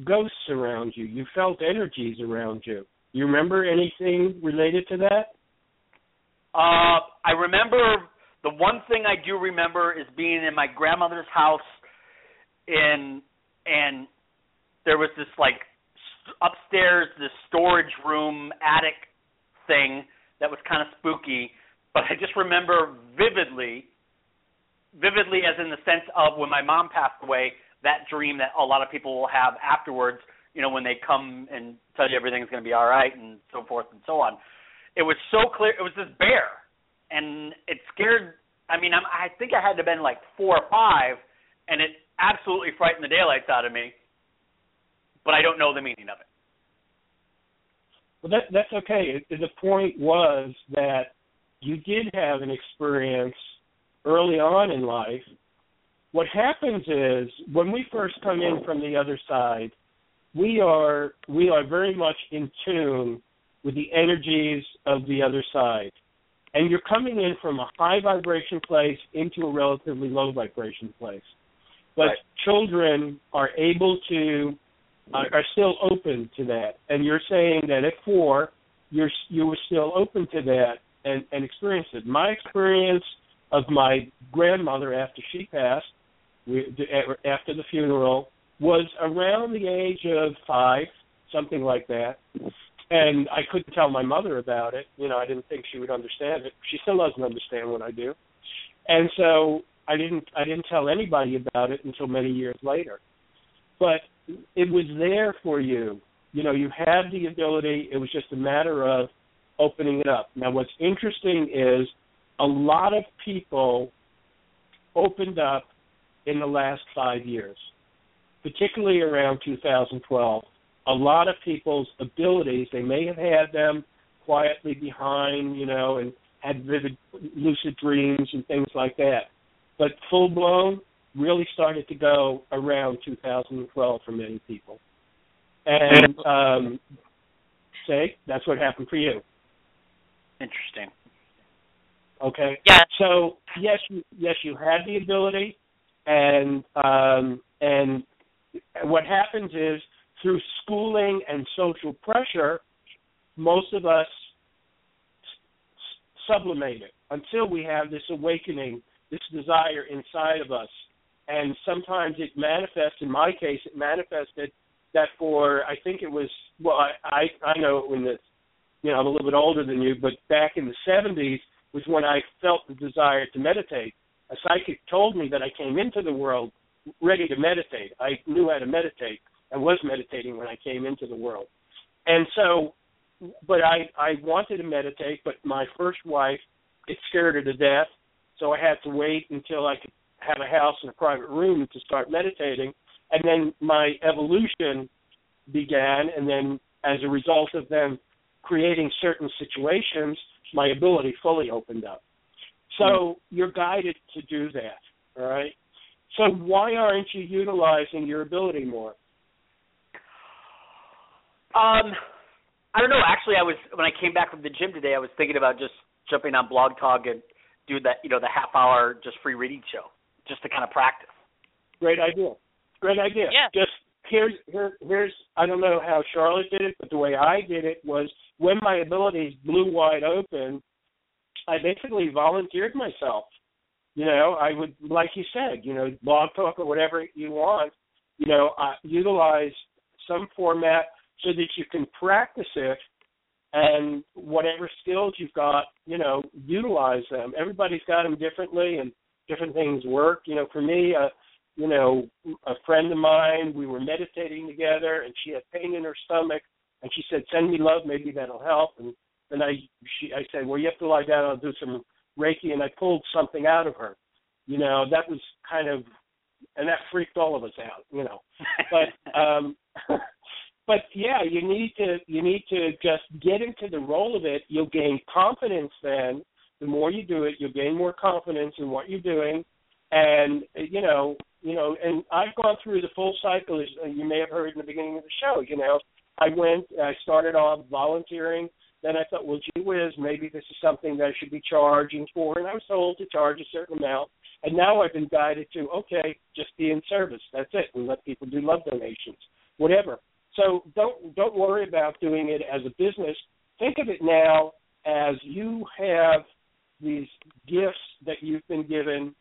ghosts around you. You felt energies around you. You remember anything related to that? Uh, I remember the one thing I do remember is being in my grandmother's house in and there was this like upstairs this storage room attic thing that was kind of spooky, but I just remember vividly vividly as in the sense of when my mom passed away, that dream that a lot of people will have afterwards, you know, when they come and tell you everything's going to be all right and so forth and so on. It was so clear. It was this bear, and it scared. I mean, I'm, I think I had to been like four or five, and it absolutely frightened the daylights out of me. But I don't know the meaning of it. Well, that that's okay. The point was that you did have an experience early on in life. What happens is when we first come in from the other side, we are we are very much in tune with the energies of the other side. And you're coming in from a high vibration place into a relatively low vibration place. But Right. children are able to uh, are still open to that. And you're saying that at four, you're you were still open to that and and experienced it. My experience of my grandmother after she passed, we, after the funeral, was around the age of five, something like that. And I couldn't tell my mother about it. You know, I didn't think she would understand it. She still doesn't understand what I do. And so I didn't I didn't tell anybody about it until many years later. But it was there for you. You know, you had the ability. It was just a matter of opening it up. Now, what's interesting is a lot of people opened up in the last five years, particularly around 2012. A lot of people's abilities, they may have had them quietly behind, you know, and had vivid lucid dreams and things like that. But full blown really started to go around 2012 for many people. And um, say that's what happened for you. Interesting. Okay. Yeah. So yes, you, yes, you had the ability, and um, and what happens is through schooling and social pressure, most of us sublimate it until we have this awakening, this desire inside of us. And sometimes it manifests. In my case, it manifested that for I think it was well I I, I know when the you know I'm a little bit older than you, but back in the 70s was when I felt the desire to meditate. A psychic told me that I came into the world ready to meditate. I knew how to meditate. I was meditating when I came into the world. And so but I I wanted to meditate, but my first wife it scared her to death, so I had to wait until I could have a house and a private room to start meditating, and then my evolution began, and then as a result of them creating certain situations, my ability fully opened up. So mm-hmm. you're guided to do that, all right? So why aren't you utilizing your ability more? Um, I don't know. Actually, I was when I came back from the gym today, I was thinking about just jumping on Blog Talk and do that, you know, the half hour just free reading show, just to kind of practice. Great idea. Great idea. Yeah. Just here's here here's I don't know how Charlotte did it, but the way I did it was when my abilities blew wide open, I basically volunteered myself. You know, I would like you said, you know, blog talk or whatever you want, you know, uh, utilize some format so that you can practice it and whatever skills you've got, you know, utilize them. Everybody's got them differently and different things work. You know, for me, uh, you know, a friend of mine, we were meditating together and she had pain in her stomach and she said, Send me love, maybe that'll help and then I she I said, Well you have to lie down, I'll do some Reiki and I pulled something out of her. You know, that was kind of and that freaked all of us out, you know. But um <laughs> but yeah, you need to you need to just get into the role of it. You'll gain confidence then. The more you do it, you'll gain more confidence in what you're doing, and you know, you know. And I've gone through the full cycle, as you may have heard in the beginning of the show. You know, I went, I started off volunteering. Then I thought, well, gee whiz, maybe this is something that I should be charging for, and I was told to charge a certain amount. And now I've been guided to, okay, just be in service. That's it. We let people do love donations, whatever. So don't don't worry about doing it as a business. Think of it now as you have these gifts that you've been given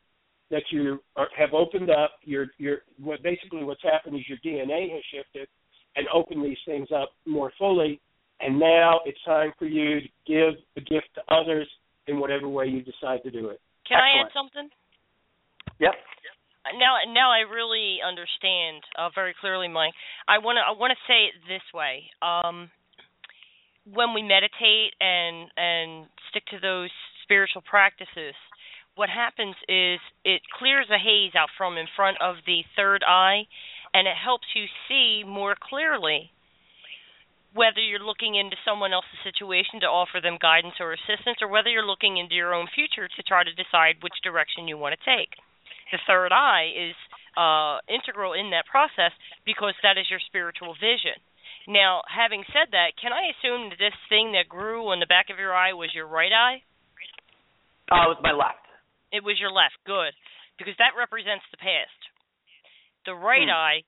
that you are, have opened up. Your your what basically what's happened is your DNA has shifted and opened these things up more fully. And now it's time for you to give the gift to others in whatever way you decide to do it. Can Excellent. I add something? Yep now now I really understand uh, very clearly, Mike. I want to I want to say it this way. Um, when we meditate and and stick to those spiritual practices, what happens is it clears the haze out from in front of the third eye, and it helps you see more clearly whether you're looking into someone else's situation to offer them guidance or assistance, or whether you're looking into your own future to try to decide which direction you want to take the third eye is uh, integral in that process because that is your spiritual vision. Now, having said that, can I assume that this thing that grew on the back of your eye was your right eye? Uh, it was my left. It was your left. Good, because that represents the past. The right hmm. eye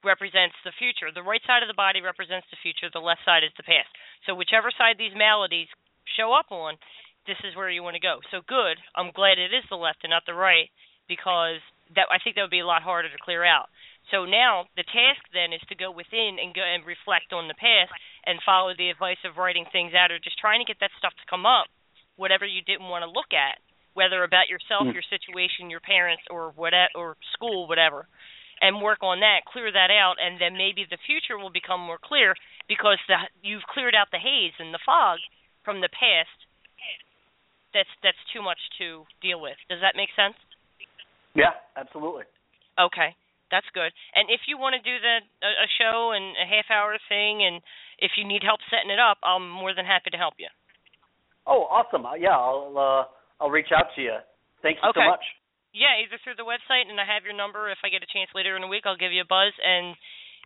represents the future. The right side of the body represents the future. The left side is the past. So whichever side these maladies show up on, this is where you want to go. So good. I'm glad it is the left and not the right because that I think that would be a lot harder to clear out. So now the task then is to go within and go and reflect on the past and follow the advice of writing things out or just trying to get that stuff to come up, whatever you didn't want to look at, whether about yourself, mm. your situation, your parents, or what or school, whatever, and work on that, clear that out, and then maybe the future will become more clear because the, you've cleared out the haze and the fog from the past. That's that's too much to deal with. Does that make sense? Yeah, absolutely. Okay, that's good. And if you want to do the a, a show and a half hour thing, and if you need help setting it up, I'm more than happy to help you. Oh, awesome! Uh, yeah, I'll uh, I'll reach out to you. Thank you okay. so much. Yeah, either through the website, and I have your number. If I get a chance later in the week, I'll give you a buzz and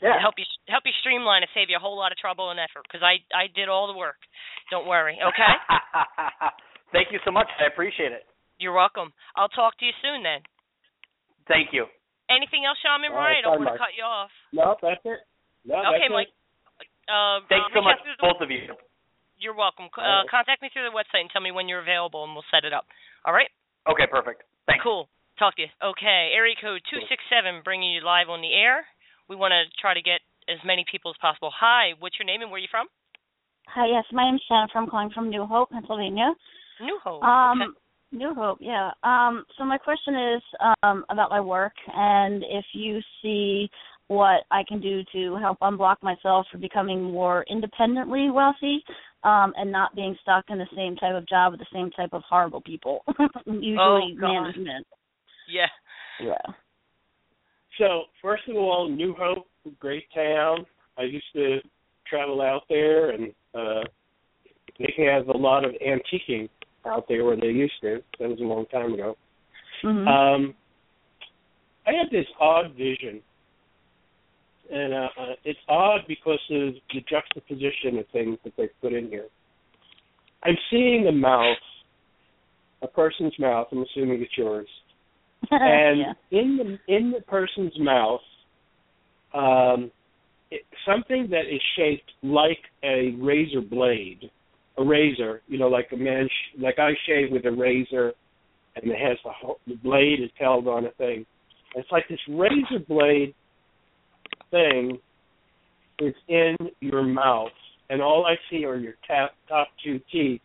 yeah. help you help you streamline and save you a whole lot of trouble and effort. Because I I did all the work. Don't worry. Okay. <laughs> Thank you so much. I appreciate it. You're welcome. I'll talk to you soon then. Thank you. Anything else, Shaman Rai? I don't want to cut you off. No, that's it. No, okay, Mike. Uh, Thanks so much, both of you. You're welcome. Uh, contact me through the website and tell me when you're available, and we'll set it up. All right. Okay, perfect. Thanks. Cool. Talk to you. Okay, area code two six seven, bringing you live on the air. We want to try to get as many people as possible. Hi, what's your name and where are you from? Hi, yes, my name's Jennifer. I'm calling from New Hope, Pennsylvania. New Hope. Um, okay. New Hope, yeah. Um, so my question is um, about my work, and if you see what I can do to help unblock myself for becoming more independently wealthy, um, and not being stuck in the same type of job with the same type of horrible people. <laughs> Usually Oh, God. management. Yeah. Yeah. So first of all, New Hope, great town. I used to travel out there, and uh, they have a lot of antiquing out there where they used to. That was a long time ago. hmm Um, I had this odd vision, and uh, uh, it's odd because of the juxtaposition of things that they put in here. I'm seeing a mouth, a person's mouth. I'm assuming it's yours, <laughs> and yeah. in the in the person's mouth, um, it, something that is shaped like a razor blade, a razor. You know, like a man, sh- like I shave with a razor, and it has the, ho- the blade is held on a thing. It's like this razor blade thing is in your mouth, and all I see are your top top two teeth.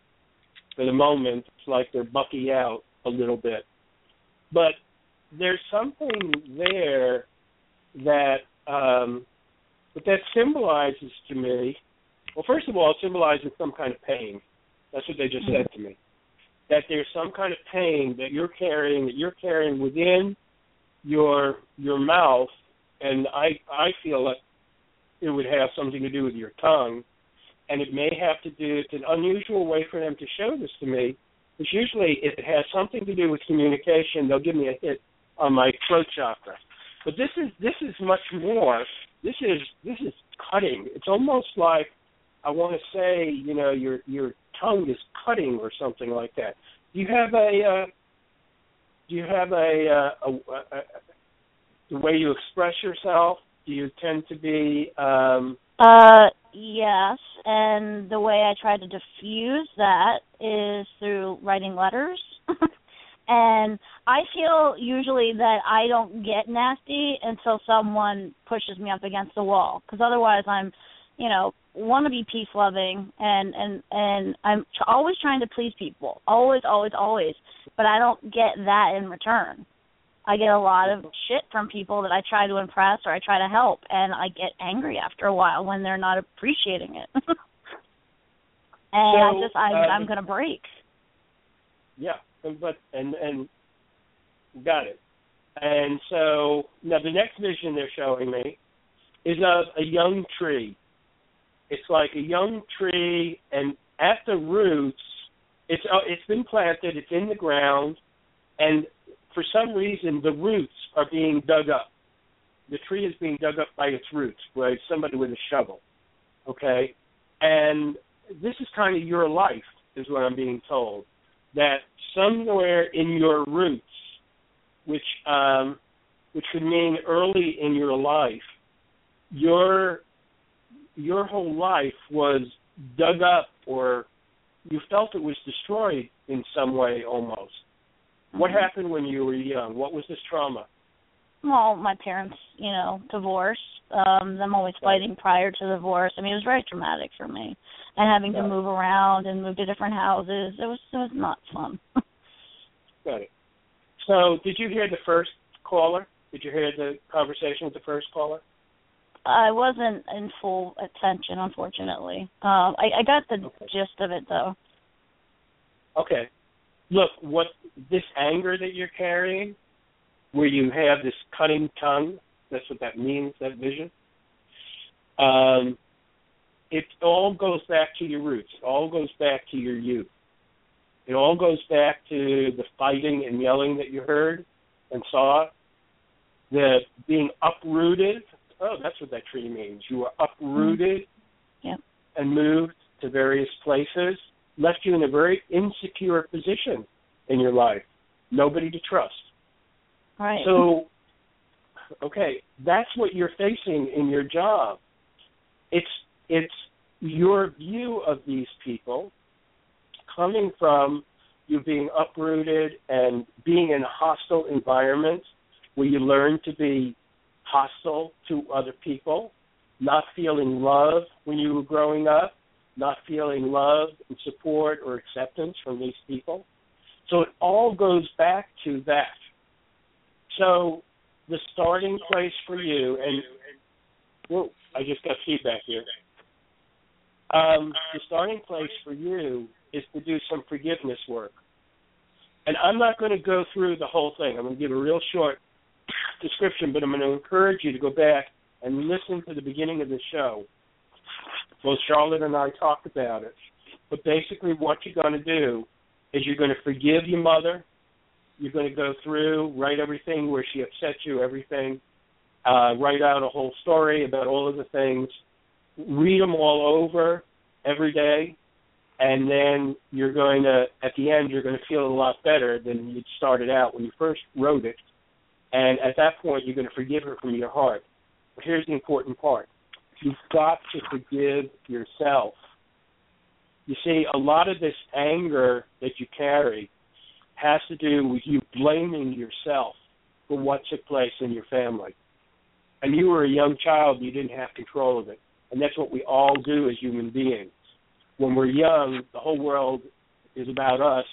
For the moment, it's like they're bucky out a little bit, but there's something there that um, what that symbolizes to me. Well, first of all, it symbolizes some kind of pain. That's what they just said to me. That there's some kind of pain that you're carrying, that you're carrying within your your mouth, and I I feel like it would have something to do with your tongue, and it may have to do. It's an unusual way for them to show this to me. Because usually, it has something to do with communication, they'll give me a hit on my throat chakra. But this is this is much more. This is this is cutting. It's almost like I want to say, you know, your your tongue is cutting or something like that. Do you have a uh, do you have a, uh, a, a, the way you express yourself? Do you tend to be um, Uh, yes, and the way I try to diffuse that is through writing letters. <laughs> and I feel usually that I don't get nasty until someone pushes me up against the wall, because otherwise I'm, you know, want to be peace loving and and and I'm always trying to please people, always, always, always. But I don't get that in return. I get a lot of shit from people that I try to impress or I try to help, and I get angry after a while when they're not appreciating it. <laughs> and I just I, um, I'm gonna break. Yeah, but and and got it. And so now the next vision they're showing me is of a young tree. It's like a young tree, and at the roots, it's uh, it's been planted. It's in the ground, and for some reason the roots are being dug up. The tree is being dug up by its roots, by somebody with a shovel. Okay, and this is kind of your life, is what I'm being told that somewhere in your roots, which um, which could mean early in your life, your your whole life was dug up, or you felt it was destroyed in some way almost. What Mhm. happened when you were young? What was this trauma? Well, my parents, you know, divorced. Um, them always fighting prior to divorce. I mean, it was very traumatic for me, and having to Got it. move around and move to different houses. It was it was not fun. <laughs> Got it. So, did you hear the first caller? Did you hear the conversation with the first caller? I wasn't in full attention, unfortunately. Um, I, I got the Okay. gist of it though. Okay. Look, what this anger that you're carrying, where you have this cutting tongue, that's what that means, that vision. Um, it all goes back to your roots. It all goes back to your youth. It all goes back to the fighting and yelling that you heard and saw. The being uprooted. Oh, that's what that tree means. You were uprooted mm-hmm. Yep. and moved to various places, left you in a very insecure position in your life. Nobody to trust. Right. So, okay, that's what you're facing in your job. It's it's your view of these people coming from you being uprooted and being in a hostile environment where you learn to be hostile to other people, not feeling love when you were growing up, not feeling love and support or acceptance from these people. So it all goes back to that. So the starting place for you, and whoa, I just got feedback here. Um, the starting place for you is to do some forgiveness work. And I'm not going to go through the whole thing. I'm going to give a real short description, but I'm going to encourage you to go back and listen to the beginning of the show. Both Charlotte and I talked about it. But basically, what you're going to do is you're going to forgive your mother. You're going to go through, write everything where she upset you, everything. Uh, write out a whole story about all of the things. Read them all over every day and then you're going to at the end you're going to feel a lot better than you started out when you first wrote it and at that point you're going to forgive her from your heart. But here's the important part. You've got to forgive yourself. You see a lot of this anger that you carry has to do with you blaming yourself for what took place in your family. And you were a young child you didn't have control of it. And that's what we all do as human beings. When we're young, the whole world is about us,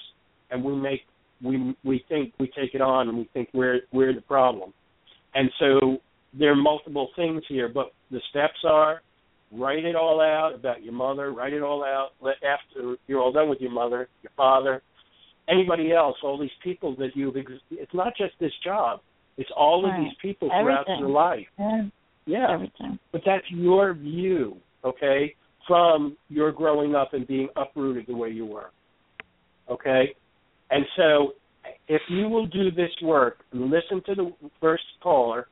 and we make we we think we take it on, and we think we're we're the problem. And so there are multiple things here, but the steps are write it all out about your mother, write it all out. Let after you're all done with your mother, your father, anybody else, all these people that you've. Ex- it's not just this job; it's all right. of these people Everything. throughout your life. Yeah. Yeah, Everything. but that's your view, okay? from your growing up and being uprooted the way you were. Okay? And so if you will do this work listen to the first caller,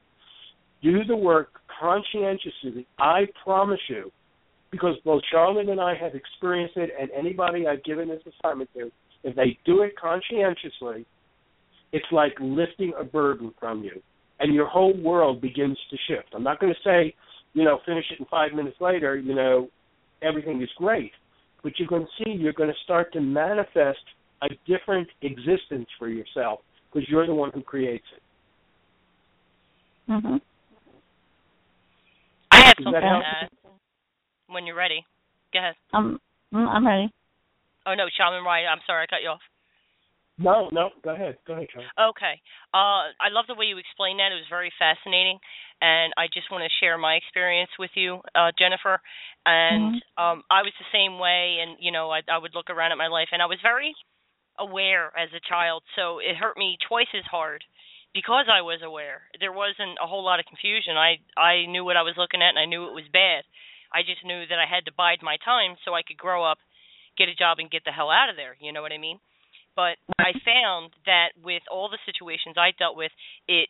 do the work conscientiously, I promise you, because both Charlotte and I have experienced it, and anybody I've given this assignment to, if they do it conscientiously, it's like lifting a burden from you, and your whole world begins to shift. I'm not going to say, you know, finish it in five minutes later, you know, everything is great. But you're going to see you're going to start to manifest a different existence for yourself because you're the one who creates it. Mhm. I have Does something to add when you're ready. Go ahead. Um, mm, I'm ready. Oh no, Shaman Rai. I'm sorry, I cut you off. No, no, go ahead. Go ahead, Charlotte. Okay. Uh, I love the way you explained that. It was very fascinating, and I just want to share my experience with you, uh, Jennifer. And um, I was the same way, and you know, I, I would look around at my life, and I was very aware as a child, so it hurt me twice as hard because I was aware. There wasn't a whole lot of confusion. I I knew what I was looking at, and I knew it was bad. I just knew that I had to bide my time so I could grow up, get a job, and get the hell out of there. You know what I mean? But I found that with all the situations I dealt with, it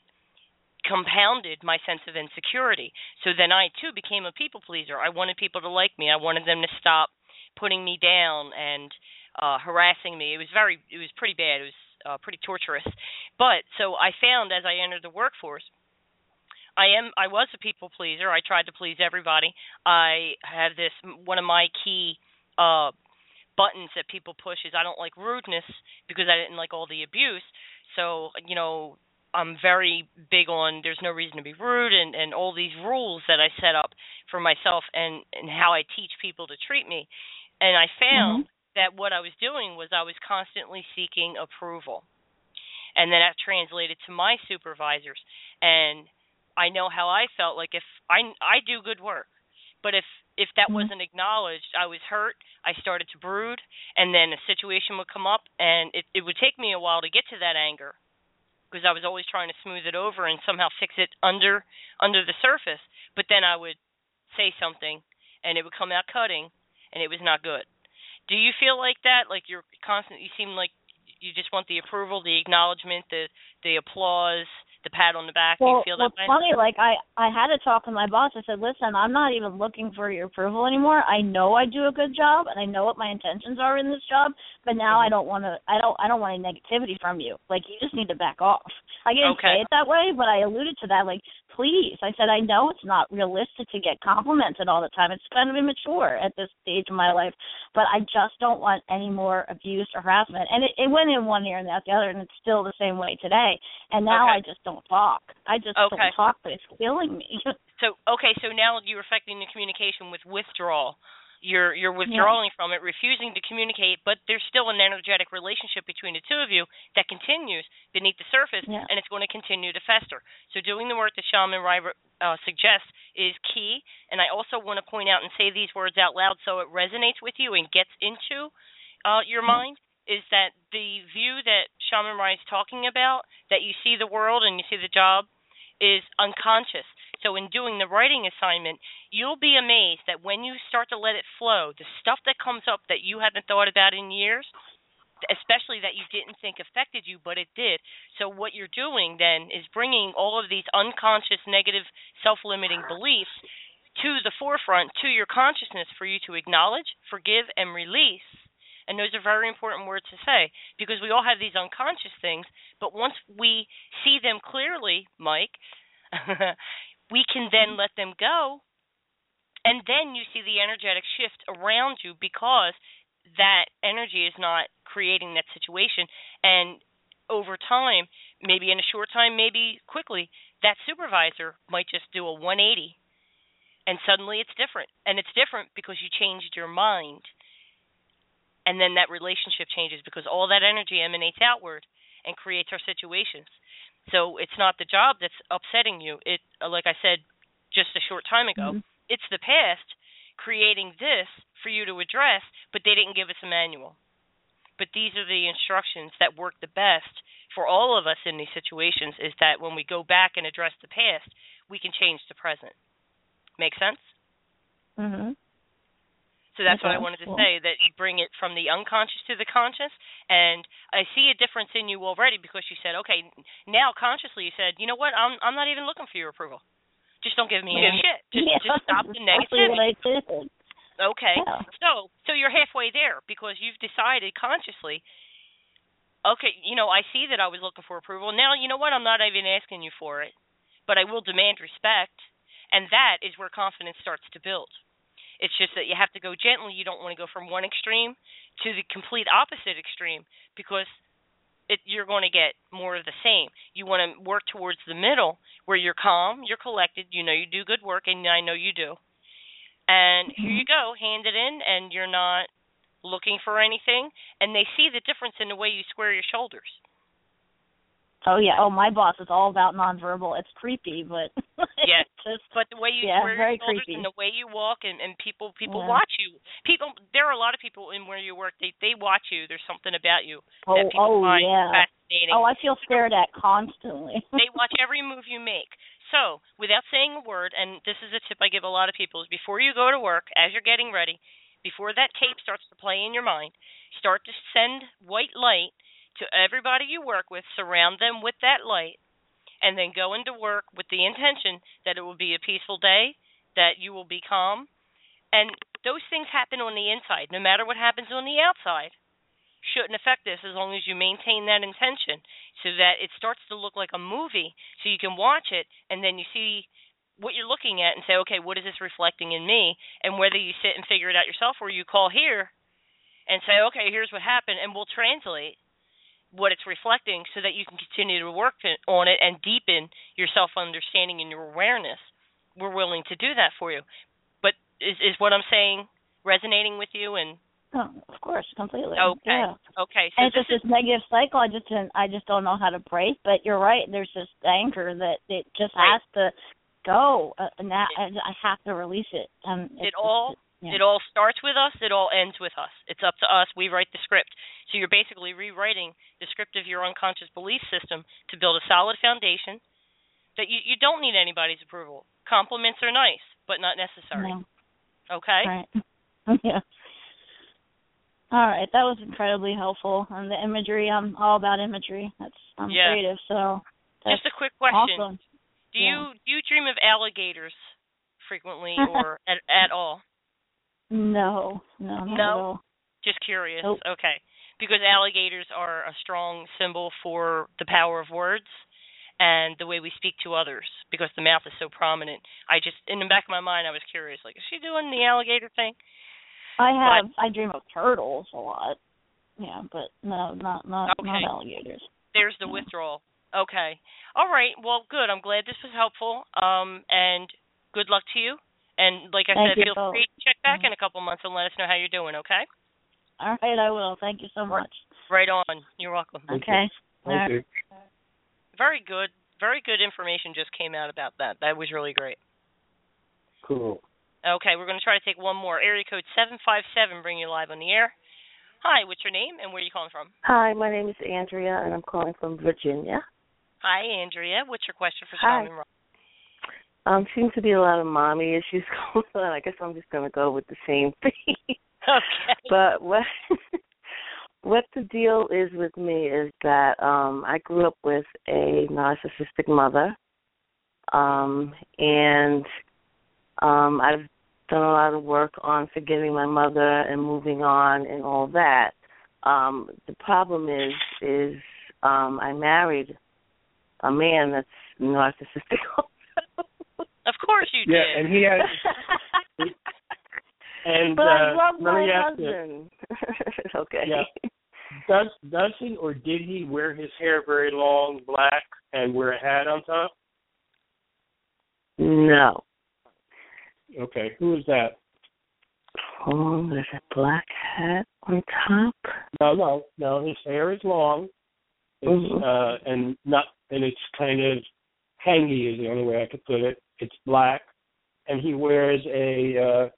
compounded my sense of insecurity. So then I too became a people pleaser. I wanted people to like me. I wanted them to stop putting me down and uh harassing me. It was very it was pretty bad. It was uh pretty torturous. But so I found as I entered the workforce I am I was a people pleaser. I tried to please everybody. I have this one of my key uh buttons that people push is I don't like rudeness because I didn't like all the abuse. So, you know, I'm very big on there's no reason to be rude and and all these rules that I set up for myself and and how I teach people to treat me. And I found that what I was doing was I was constantly seeking approval. And then that translated to my supervisors and I know how I felt like if I I do good work, but if if that Mhm. wasn't acknowledged, I was hurt. I started to brood, and then a situation would come up, and it it would take me a while to get to that anger, because I was always trying to smooth it over and somehow fix it under under the surface. But then I would say something, and it would come out cutting, and it was not good. Do you feel like that? Like you're constant? You seem like you just want the approval, the acknowledgement, the the applause, the pat on the back. Well, you feel well, way? funny. Like I, I had to talk to my boss. I said, "Listen, I'm not even looking for your approval anymore. I know I do a good job, and I know what my intentions are in this job. But now Mm-hmm. I don't want to. I don't. I don't want any negativity from you. Like you just need to back off. I didn't Okay. say it that way, but I alluded to that. Like please. I said, I know it's not realistic to get complimented all the time. It's kind of immature at this stage of my life, but I just don't want any more abuse or harassment. And it, it went in one ear and out the other, and it's still the same way today. And now Okay. I just don't talk. I just Okay. don't talk, but it's killing me. <laughs> So okay, so now you're affecting the communication with withdrawal. You're you're withdrawing from it, refusing to communicate, but there's still an energetic relationship between the two of you that continues beneath the surface, Yeah. and it's going to continue to fester. So doing the work that Shaman Rai uh, suggests is key. And I also want to point out and say these words out loud so it resonates with you and gets into uh, your mind. Is that the view that Shaman Rai is talking about? That you see the world and you see the job is unconscious. So in doing the writing assignment, you'll be amazed that when you start to let it flow, the stuff that comes up that you haven't thought about in years, especially that you didn't think affected you, but it did. So what you're doing then is bringing all of these unconscious negative self-limiting beliefs to the forefront, to your consciousness for you to acknowledge, forgive, and release. And those are very important words to say because we all have these unconscious things, but once we see them clearly, Mike, <laughs> we can then let them go. And then you see the energetic shift around you because that energy is not creating that situation. And over time, maybe in a short time, maybe quickly, that supervisor might just do a 180 and suddenly it's different. And it's different because you changed your mind. And then that relationship changes because all that energy emanates outward and creates our situations. So it's not the job that's upsetting you. It like I said just a short time ago, Mhm. it's the past creating this for you to address, but they didn't give us a manual. But these are the instructions that work the best for all of us in these situations is that when we go back and address the past, we can change the present. Make sense? Mhm. So that's what I wanted to cool. say that you bring it from the unconscious to the conscious and I see a difference in you already because you said, "Okay, now consciously you said, "You know what? I'm I'm not even looking for your approval. Just don't give me any shit. <laughs> Just yeah, just stop the negativity." what I did. Okay. Yeah. So so you're halfway there because you've decided consciously. Okay, you know, I see that I was looking for approval. Now, you know what? I'm not even asking you for it, but I will demand respect, and that is where confidence starts to build. It's just that you have to go gently. You don't want to go from one extreme to the complete opposite extreme because it, you're going to get more of the same. You want to work towards the middle where you're calm, you're collected, you know you do good work, and I know you do. And here mm-hmm. you go, hand it in, and you're not looking for anything, and they see the difference in the way you square your shoulders. Oh yeah. Oh, my boss is all about nonverbal. It's creepy, but <laughs> Yeah. just But the way you Yeah, very your shoulders creepy. and the way you walk, and and people people Yeah. watch you. People, there are a lot of people in where you work. They they watch you. There's something about you oh that people oh find yeah. fascinating. Oh, I feel stared at constantly. <laughs> they watch every move you make. So, without saying a word, and this is a tip I give a lot of people, is before you go to work, as you're getting ready, before that tape starts to play in your mind, start to send white light to everybody you work with, surround them with that light, and then go into work with the intention that it will be a peaceful day, that you will be calm. And those things happen on the inside, no matter what happens on the outside shouldn't affect this as long as you maintain that intention so that it starts to look like a movie so you can watch it and then you see what you're looking at and say okay what is this reflecting in me and whether you sit and figure it out yourself or you call here and say okay here's what happened and we'll translate what it's reflecting so that you can continue to work on it and deepen your self understanding and your awareness we're willing to do that for you but is is what i'm saying resonating with you and Oh, of course, completely. Okay. Yeah. okay so and it's this just this negative cycle. I just I just don't know how to break. But you're right. There's this anchor that it just Right. has to go, uh, and that and I have to release it. Um, it all yeah. it all starts with us it all ends with us it's up to us we write the script so you're basically rewriting the script of your unconscious belief system to build a solid foundation that you you don't need anybody's approval compliments are nice but not necessary No. okay Right. <laughs> yeah. All right, that was incredibly helpful. And the imagery, I'm all about imagery. That's I'm Yeah. creative, so just a quick question awesome. do you do you dream of alligators frequently <laughs> or at at all No, no, No? Just curious. Nope. Okay. Because alligators are a strong symbol for the power of words and the way we speak to others because the mouth is so prominent. I just in the back of my mind I was curious, like, is she doing the alligator thing? I have. But, I dream of turtles a lot. Yeah, but no, not not okay. not alligators. There's the withdrawal. Okay. All right. Well, good. I'm glad this was helpful. Um, and good luck to you. And like I Thank said, feel both. free to check back mm-hmm. in a couple months and let us know how you're doing. Okay. All right, I will. Thank you so much. Right on. You're welcome. Okay. Thank you. Very good. Very good information just came out about that. That was really great. Cool. Okay, we're going to try to take one more. Area code 757, bring you live on the air. Hi, what's your name and where are you calling from? Hi, my name is Andrea and I'm calling from Virginia. Hi, Andrea. What's your question for Hi. Shaman Rai? Um, seems to be a lot of mommy issues <laughs> going on. I guess I'm just going to go with the same <laughs> thing. Okay. But what <laughs> what the deal is with me is that um I grew up with a narcissistic mother. Um and um I've done a lot of work on forgiving my mother and moving on and all that. Um the problem is is um I married a man that's narcissistic Of course you Yeah, did. and he has. <laughs> and but uh, I love my me ask husband. <laughs> okay. Yeah. Does does he or did he wear his hair very long, black, and wear a hat on top? No. Okay, who is that? Oh, there's a black hat on top. No, no, no. His hair is long. It's Mhm. uh and not and it's kind of hangy is the only way I could put it. It's black, and he wears a uh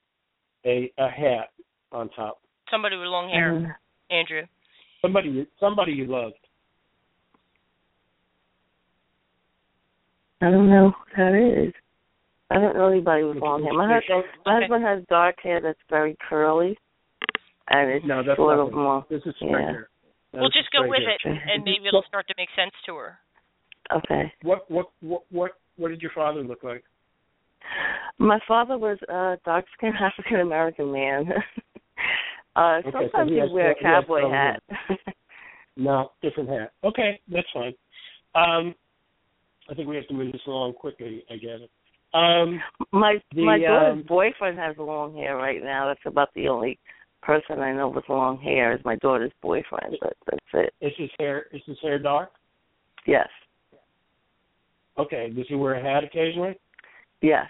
a a hat on top. Somebody with long hair, Um, Andrea. Somebody somebody you loved. I don't know who that is. I don't know anybody with long hair. My, hus- Show- my husband has dark hair that's very curly, and it's No, that's sort not of more. This is straight yeah. hair. That We'll just go with hair. it, and maybe it'll start to make sense to her. Okay. What what what what what did your father look like? My father was a dark skinned <laughs> African American man. <laughs> uh Okay, sometimes he he'd has- wear a cowboy curly hat. <laughs> No, different hat. Okay, that's fine. Um, I think we have to move this along quickly. I get it. Um, my The, my daughter's um, boyfriend has long hair right now. That's about the only person I know with long hair is my daughter's boyfriend, but that's it. is his hair is his hair dark? Yes. Okay. Does he wear a hat occasionally? Yes.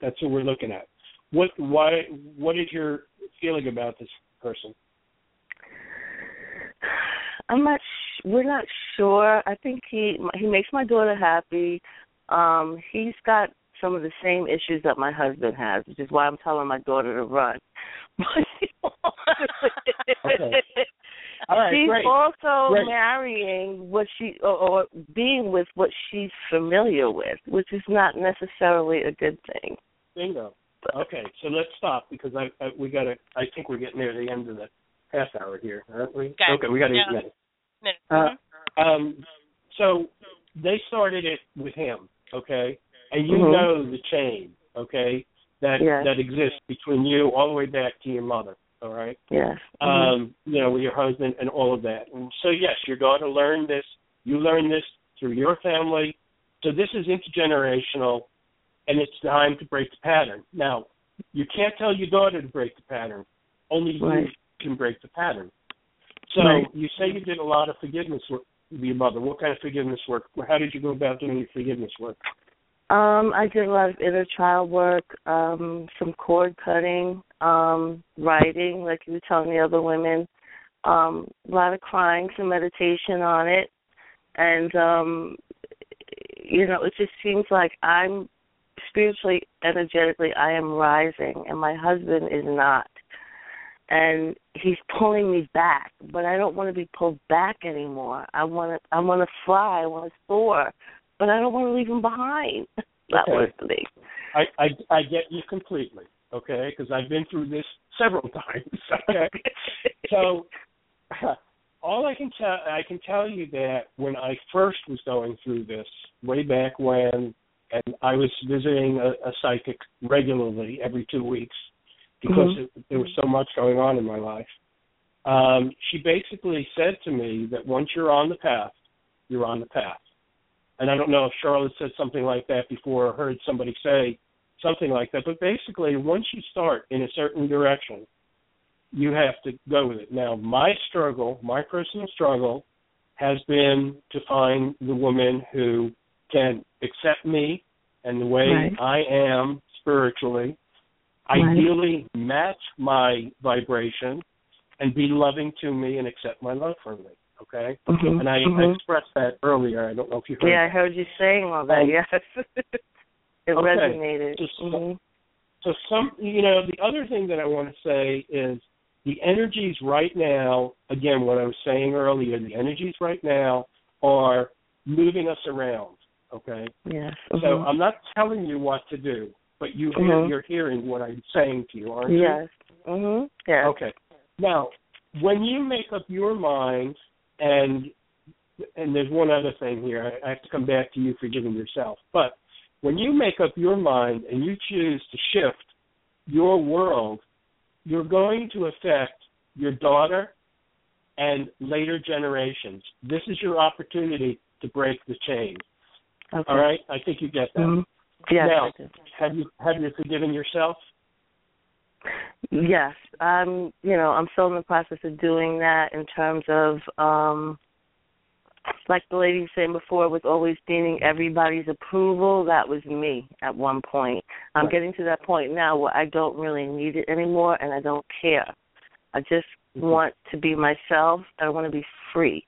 That's what we're looking at. What why what is your feeling about this person? I'm not. Sh- we're not sure. I think he he makes my daughter happy. Um, he's got some of the same issues that my husband has, which is why I'm telling my daughter to run. <laughs> Okay. All right, she's great. also Great. marrying what she or, or being with what she's familiar with, which is not necessarily a good thing. Bingo. Okay, so let's stop because I, I we got to. I think we're getting near the end of the half hour here, aren't we? Okay. we got eight Yeah. minutes. Uh, um, so they started it with him, okay, and you Mhm. know the chain, okay, that Yes. that exists between you all the way back to your mother, all right. Yes. Um, you know, with your husband and all of that. And so yes, your daughter learned this. You learned this through your family. So this is intergenerational, and it's time to break the pattern. Now, you can't tell your daughter to break the pattern. Only you can break the pattern. So Right. you say you did a lot of forgiveness work with your mother. What kind of forgiveness work? How did you go about doing your forgiveness work? Um, I did a lot of inner child work, um, some cord cutting, um, writing, like you were telling the other women, um, a lot of crying, some meditation on it, and um, you know, it just seems like I'm spiritually, energetically, I am rising, and my husband is not, and he's pulling me back, but I don't want to be pulled back anymore. I want to, I want to fly, I want to soar but I don't want to leave him behind. <laughs> That Okay. was me. I, I I get you completely, okay? Because I've been through this several <laughs> times. Okay, <laughs> so all I can tell I can tell you that when I first was going through this way back when, and I was visiting a, a psychic regularly every two weeks because Mhm. it, there was so much going on in my life. Um, she basically said to me that once you're on the path, you're on the path. And I don't know if Charlotte said something like that before or heard somebody say something like that, but basically, once you start in a certain direction, you have to go with it. Now, my struggle, my personal struggle, has been to find the woman who can accept me and the way Right. I am spiritually, Right. ideally match my vibration, and be loving to me and accept my love from me. Okay, Mhm, and I, I mhm. expressed that earlier. I don't know if you heard. Yeah, I heard you saying all that. Um, yes, <laughs> it okay. resonated. Just- hmm So some, you know, the other thing that I want to say is the energies right now. Again, what I was saying earlier, the energies right now are moving us around. Okay, Yes. so mhm. I'm not telling you what to do, but you Mhm. you're hearing what I'm saying to you, aren't you? yes. Mhm. Yes. Okay. Now, when you make up your mind, and and there's one other thing here, I, I have to come back to you forgiving yourself. But when you make up your mind and you choose to shift your world, you're going to affect your daughter and later generations. This is your opportunity to break the chain. Okay. All right? I think you get that. Mhm. Yes. Now, have you have you forgiven yourself? Yes, I'm. You know, I'm still in the process of doing that in terms of, um like the lady was saying before, was always needing everybody's approval. That was me at one point. I'm Right. getting to that point now where I don't really need it anymore, and I don't care. I just. Want to be myself. I want to be free.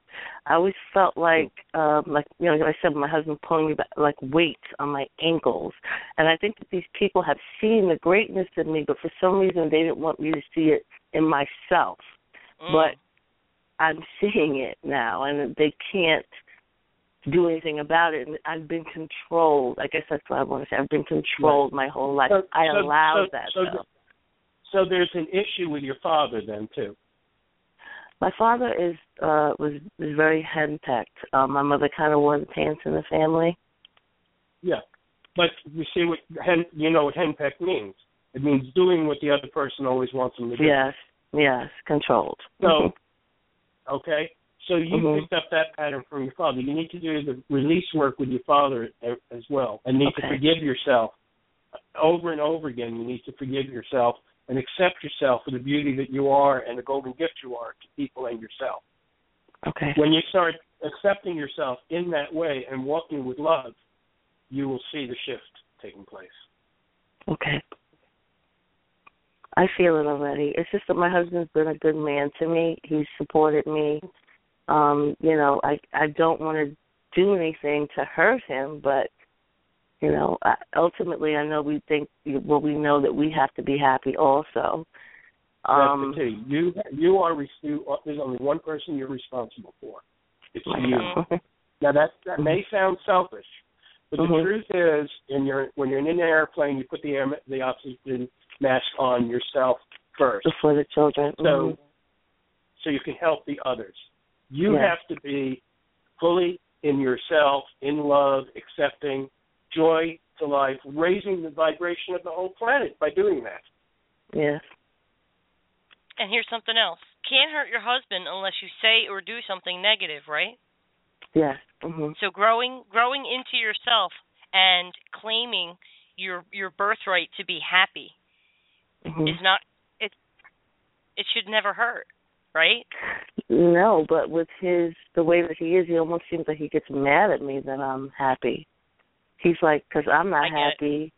I always felt like, um, like you know, like I said, my husband pulling me back, like weights on my ankles, and I think that these people have seen the greatness in me, but for some reason they didn't want me to see it in myself. Mm. But I'm seeing it now, and they can't do anything about it. And I've been controlled. I guess that's what I want to say. I've been controlled my whole life. So- I so- allowed so- that. so though. So there's an issue with your father then too. My father is uh was was very henpecked. Um my mother kind of wore the pants in the family. Yeah, but you see what hen, you know what henpeck means. It means doing what the other person always wants them to do. Yes, yes, controlled. So, okay, so you Mhm. picked up that pattern from your father. You need to do the release work with your father as well, and need to forgive yourself over and over again. You need to forgive yourself and accept yourself for the beauty that you are and the golden gift you are to people and yourself. okay. When you start accepting yourself in that way and walking with love, you will see the shift taking place. Okay. I feel it already. It's just that my husband's been a good man to me. He's supported me. Um, you know, I I don't want to do anything to hurt him, but you know, ultimately I know we think well we know that we have to be happy also. Um That's the key. You you are you there's only one person you're responsible for. It's you. <laughs> Now that that may sound selfish, but the truth is, in your when you're in an airplane, you put the air the oxygen mask on yourself first, before the children. so Mhm. so you can help the others. You Yes. have to be fully in yourself, in love, accepting, joy to life, raising the vibration of the whole planet by doing that. Yes. And here's something else. Can't hurt your husband unless you say or do something negative, right? Yes. Mhm. So growing growing into yourself and claiming your your birthright to be happy Mhm. is not it it should never hurt, right? No, but with his the way that he is, he almost seems like he gets mad at me that I'm happy. He's like, because I'm not I get it. happy.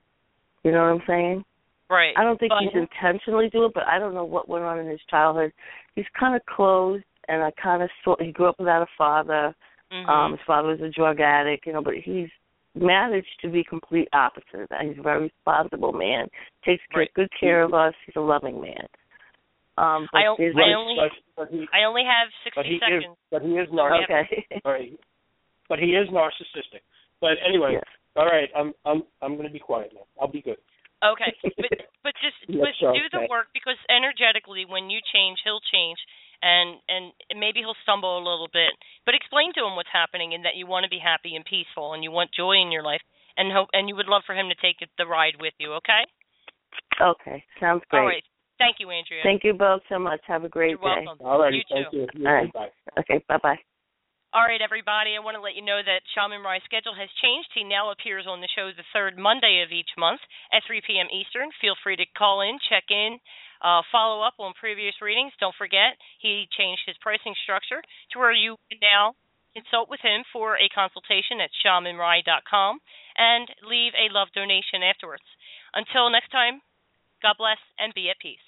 You know what I'm saying? Right. I don't think But- he's intentionally doing it, but I don't know what went on in his childhood. He's kind of closed, and I kind of saw he grew up without a father. Mhm. Um, his father was a drug addict, you know, but he's managed to be complete opposite of that. He's a very responsible man, takes care, Right. good care of us. He's a loving man. Um, but I o- there's- I only- but, but he, I only have 60 but he seconds. is, but he is narcissistic. okay. <laughs> All right. But he is narcissistic. But anyway, Yes. All right, I'm I'm I'm going to be quiet now. I'll be good. Okay, <laughs> but but just Yes, but sure, do the okay. work because energetically, when you change, he'll change, and and maybe he'll stumble a little bit. But explain to him what's happening and that you want to be happy and peaceful, and you want joy in your life, and hope and you would love for him to take the ride with you. Okay. Okay, sounds great. All right. Thank you, Andrea. Thank you both so much. Have a great You're day. welcome. All right, You thank too. you. You All too. right. Bye. Okay, bye bye. All right, everybody. I want to let you know that Shaman Rai's schedule has changed. He now appears on the show the third Monday of each month at 3 p.m. Eastern. Feel free to call in, check in, uh, follow up on previous readings. Don't forget, he changed his pricing structure to where you can now consult with him for a consultation at shamanrai.com and leave a love donation afterwards. Until next time, God bless and be at peace.